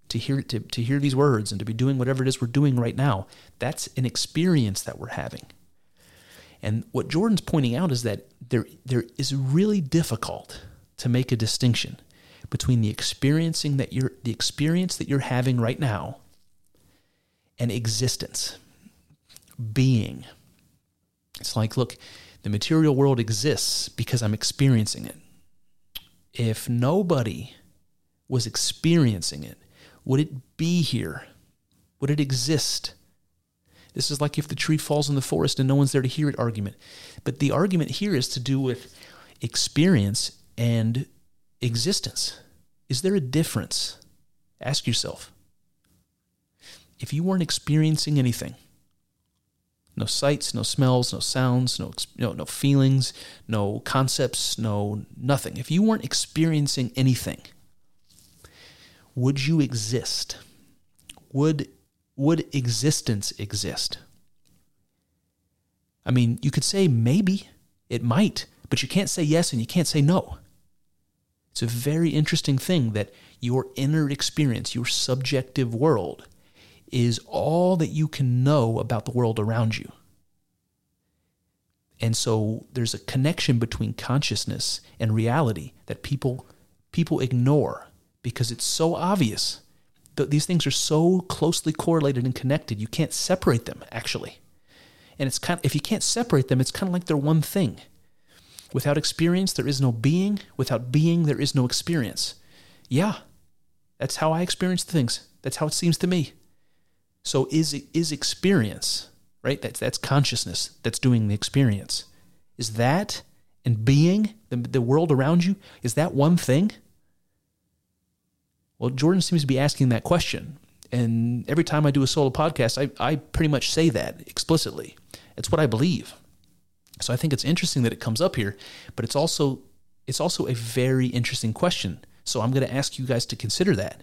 To hear to, to hear these words and to be doing whatever it is we're doing right now. That's an experience that we're having. And what Jordan's pointing out is that there there is really difficult to make a distinction between the experiencing that you're the experience that you're having right now and existence, being. It's like, look, the material world exists because I'm experiencing it. If nobody was experiencing it, would it be here? Would it exist? This is like if the tree falls in the forest and no one's there to hear it argument. But the argument here is to do with experience and existence. Is there a difference? Ask yourself. If you weren't experiencing anything, no sights, no smells, no sounds, no, no, no feelings, no concepts, no nothing. If you weren't experiencing anything, would you exist? Would, would existence exist? I mean, you could say maybe, it might, but you can't say yes and you can't say no. It's a very interesting thing that your inner experience, your subjective world, is all that you can know about the world around you. And so there's a connection between consciousness and reality that people people ignore because it's so obvious. that These things are so closely correlated and connected. You can't separate them actually. And it's kind of, if you can't separate them, it's kind of like they're one thing. Without experience, there is no being. Without being, there is no experience. Yeah, that's how I experience things. That's how it seems to me. So is is experience right? That's that's consciousness that's doing the experience. Is that and being the the world around you is that one thing? Well, Jordan seems to be asking that question, and every time I do a solo podcast, I I pretty much say that explicitly. It's what I believe. So I think it's interesting that it comes up here, but it's also it's also a very interesting question. So I'm going to ask you guys to consider that.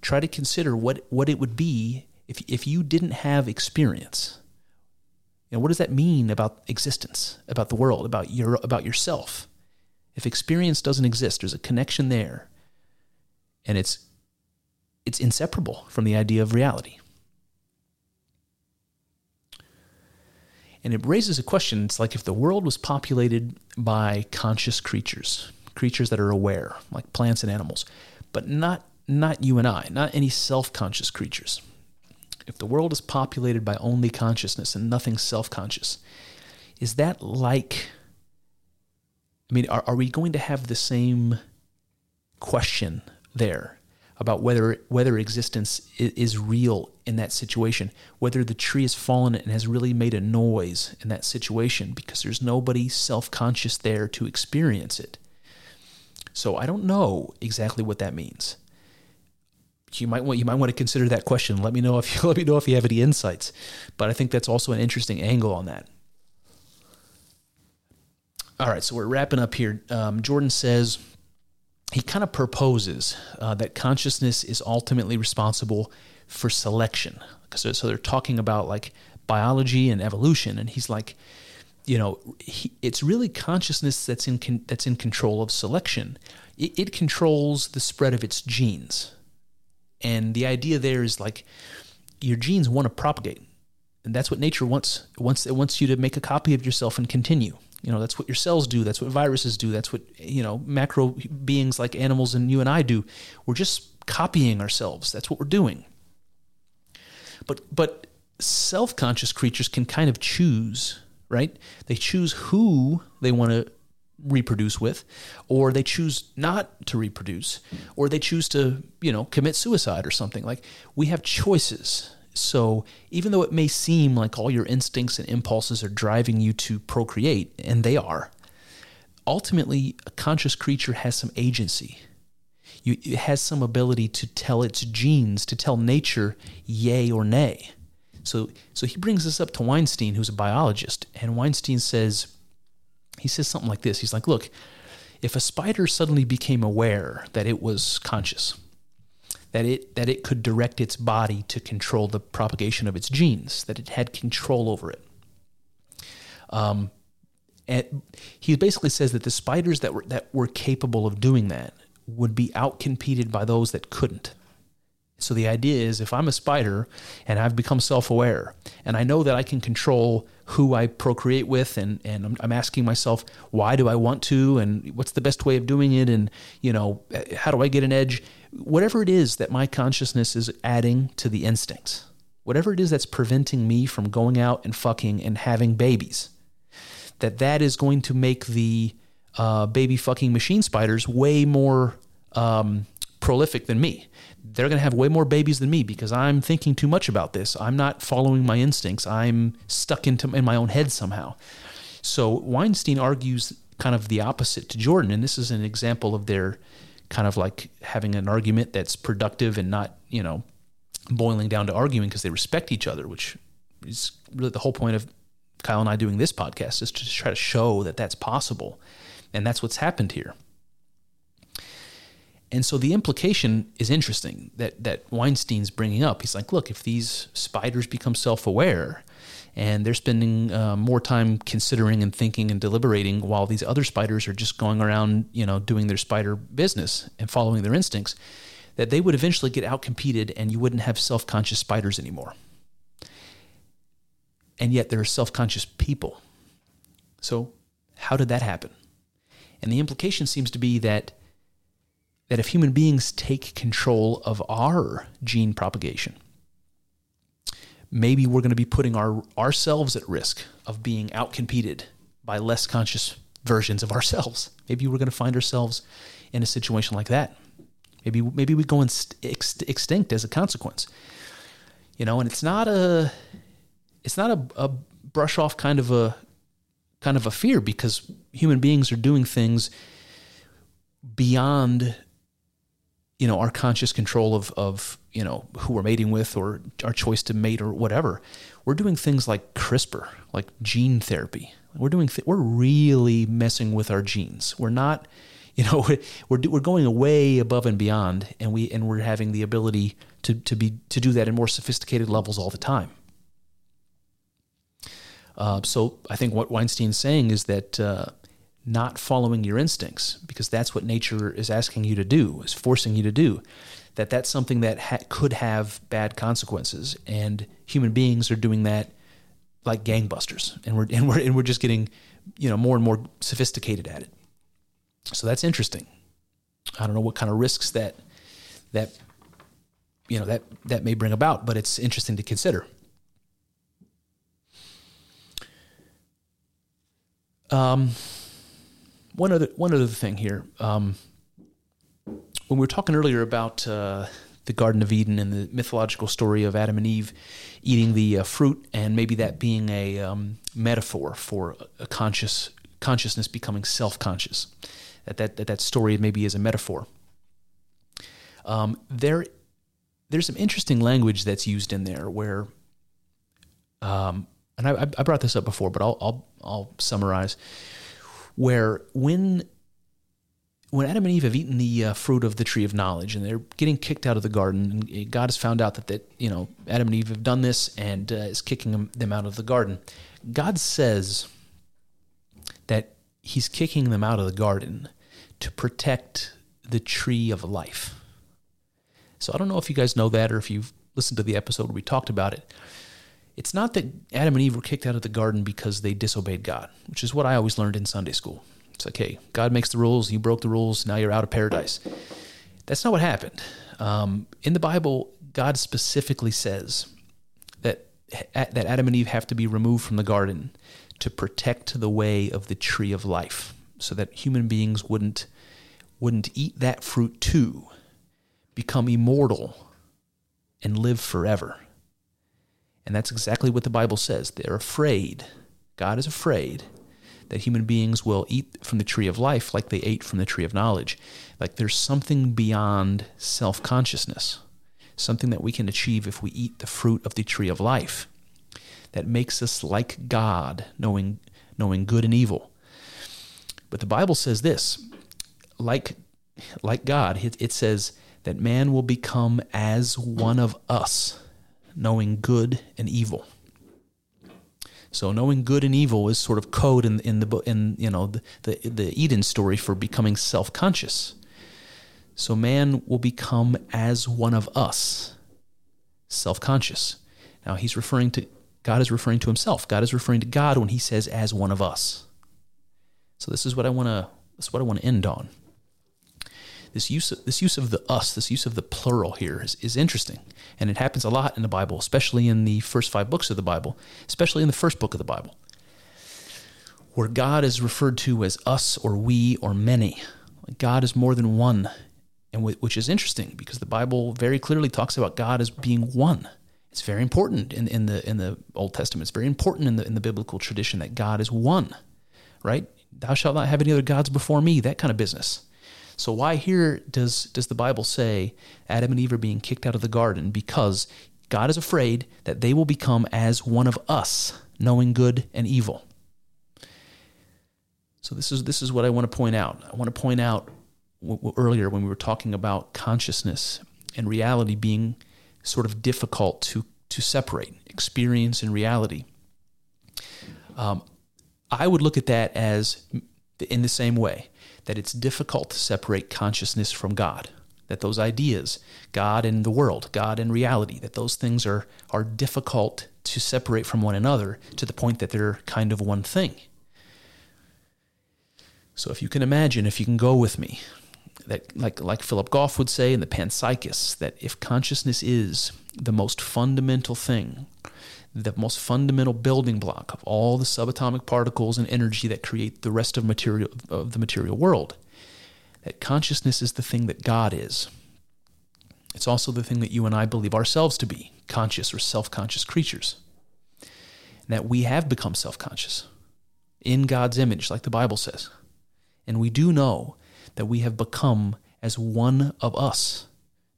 Try to consider what what it would be if if you didn't have experience. You know, what does that mean about existence, about the world, about your about yourself? If experience doesn't exist, there's a connection there. And it's it's inseparable from the idea of reality. And it raises a question. It's like if the world was populated by conscious creatures, creatures that are aware, like plants and animals, but not not you and I, not any self-conscious creatures. If the world is populated by only consciousness and nothing self-conscious, is that like I mean, are, are we going to have the same question there about whether whether existence is real in that situation, whether the tree has fallen and has really made a noise in that situation because there's nobody self-conscious there to experience it. So I don't know exactly what that means. You might want you might want to consider that question. Let me know if you let me know if you have any insights. But I think that's also an interesting angle on that. All right, so we're wrapping up here. Um, Jordan says he kind of proposes uh, that consciousness is ultimately responsible for selection. So, so they're talking about like biology and evolution, and he's like, you know, he, it's really consciousness that's in con, that's in control of selection. It, it controls the spread of its genes, and the idea there is like your genes want to propagate, and that's what nature wants. Wants it wants you to make a copy of yourself and continue. You know, that's what your cells do. That's what viruses do. That's what, you know, macro beings like animals and you and I do. We're just copying ourselves. That's what we're doing. But, but self conscious creatures can kind of choose, right? They choose who they want to reproduce with, or they choose not to reproduce, or they choose to, you know, commit suicide or something. Like we have choices so even though it may seem like all your instincts and impulses are driving you to procreate, and they are, ultimately a conscious creature has some agency. You, it has some ability to tell its genes, to tell nature yay or nay. So, so he brings this up to Weinstein, who's a biologist, and Weinstein says, he says something like this. He's like, look, if a spider suddenly became aware that it was conscious, that it that it could direct its body to control the propagation of its genes, that it had control over it. Um, and he basically says that the spiders that were that were capable of doing that would be outcompeted by those that couldn't. So the idea is if I'm a spider and I've become self aware and I know that I can control who I procreate with and, and I'm, I'm, asking myself, why do I want to and what's the best way of doing it and, you know, how do I get an edge? Whatever it is that my consciousness is adding to the instincts, whatever it is that's preventing me from going out and fucking and having babies, that that is going to make the uh, baby fucking machine spiders way more um, prolific than me they're going to have way more babies than me because I'm thinking too much about this. I'm not following my instincts. I'm stuck into in my own head somehow. So Weinstein argues kind of the opposite to Jordan, and this is an example of their kind of like having an argument that's productive and not you know boiling down to arguing because they respect each other, which is really the whole point of Kyle and I doing this podcast is to try to show that that's possible, and that's what's happened here. And so the implication is interesting that that Weinstein's bringing up. He's like, look, if these spiders become self-aware and they're spending uh, more time considering and thinking and deliberating while these other spiders are just going around, you know, doing their spider business and following their instincts, that they would eventually get outcompeted and you wouldn't have self-conscious spiders anymore. And yet there are self-conscious people. So how did that happen? And the implication seems to be that that if human beings take control of our gene propagation, maybe we're going to be putting our ourselves at risk of being outcompeted by less conscious versions of ourselves. Maybe we're going to find ourselves in a situation like that. Maybe maybe we go extinct as a consequence. You know, and it's not a it's not a, a brush off kind of a kind of a fear because human beings are doing things beyond you know, our conscious control of, of, you know, who we're mating with or our choice to mate or whatever. We're doing things like CRISPR, like gene therapy. We're doing, th- we're really messing with our genes. We're not, you know, we're, we're going way above and beyond and we, and we're having the ability to, to be, to do that in more sophisticated levels all the time. Uh, so I think what Weinstein's saying is that, uh, not following your instincts because that's what nature is asking you to do is forcing you to do that that's something that ha- could have bad consequences. And human beings are doing that like gangbusters and we're and we're and we're just getting you know more and more sophisticated at it. So that's interesting. I don't know what kind of risks that that you know that that may bring about but it's interesting to consider. Um one other one other thing here. Um, when we were talking earlier about uh, the Garden of Eden and the mythological story of Adam and Eve eating the uh, fruit, and maybe that being a um, metaphor for a conscious consciousness becoming self-conscious, that that that, that story maybe is a metaphor. Um, there, there's some interesting language that's used in there where, um, and I, I brought this up before, but I'll I'll, I'll summarize where when when Adam and Eve have eaten the uh, fruit of the tree of knowledge and they're getting kicked out of the garden, and God has found out that, that you know Adam and Eve have done this and uh, is kicking them, them out of the garden. God says that He's kicking them out of the garden to protect the tree of life. So I don't know if you guys know that or if you've listened to the episode where we talked about it. It's not that Adam and Eve were kicked out of the garden because they disobeyed God, which is what I always learned in Sunday school. It's like, hey, God makes the rules, you broke the rules, now you're out of paradise. That's not what happened. Um, in the Bible, God specifically says that that Adam and Eve have to be removed from the garden to protect the way of the tree of life, so that human beings wouldn't wouldn't eat that fruit too, become immortal, and live forever. And that's exactly what the Bible says. They're afraid. God is afraid that human beings will eat from the tree of life like they ate from the tree of knowledge. Like there's something beyond self consciousness, something that we can achieve if we eat the fruit of the tree of life that makes us like God, knowing, knowing good and evil. But the Bible says this like, like God, it, it says that man will become as one of us knowing good and evil. So knowing good and evil is sort of code in in the in you know the the, the Eden story for becoming self conscious. So man will become as one of us, self conscious. Now he's referring to, God is referring to himself. God is referring to God when he says, as one of us. So this is what I want to, this is what I want to end on. This use, of, this use of the us, this use of the plural here is, is interesting. And it happens a lot in the Bible, especially in the first five books of the Bible, especially in the first book of the Bible, where God is referred to as us or we or many. God is more than one, and which is interesting because the Bible very clearly talks about God as being one. It's very important in, in the in the Old Testament. It's very important in the in the biblical tradition that God is one, right? Thou shalt not have any other gods before me. That kind of business. So why here does does the Bible say Adam and Eve are being kicked out of the garden because God is afraid that they will become as one of us, knowing good and evil. So this is this is what I want to point out. I want to point out earlier when we were talking about consciousness and reality being sort of difficult to to separate experience and reality. Um, I would look at that as in the same way that it's difficult to separate consciousness from God. That those ideas, God and the world, God and reality, that those things are are difficult to separate from one another to the point that they're kind of one thing. So if you can imagine, if you can go with me, that like like Philip Goff would say in the Panpsychists, that if consciousness is the most fundamental thing, the most fundamental building block of all the subatomic particles and energy that create the rest of material of the material world, that consciousness is the thing that God is. It's also the thing that you and I believe ourselves to be, conscious or self-conscious creatures. And that we have become self-conscious in God's image, like the Bible says. And we do know that we have become as one of us,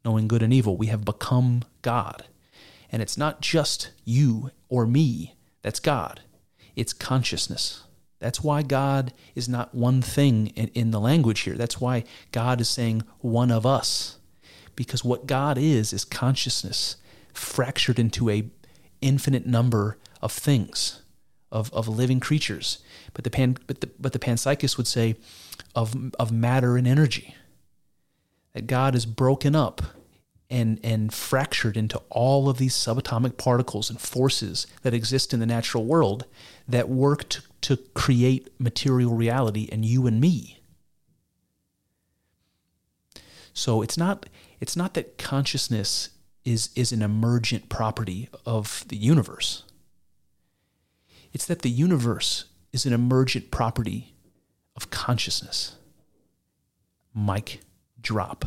knowing good and evil. We have become God. And it's not just you or me that's God, it's consciousness. That's why God is not one thing in, in, the language here. That's why God is saying one of us. Because what God is is consciousness fractured into a infinite number of things, of, of living creatures. But the pan but the but the panpsychist would say of, of matter and energy. That God is broken up and, and fractured into all of these subatomic particles and forces that exist in the natural world that work to, to create material reality and you and me. So it's not it's not that consciousness is is an emergent property of the universe. It's that the universe is an emergent property of consciousness. Mic drop.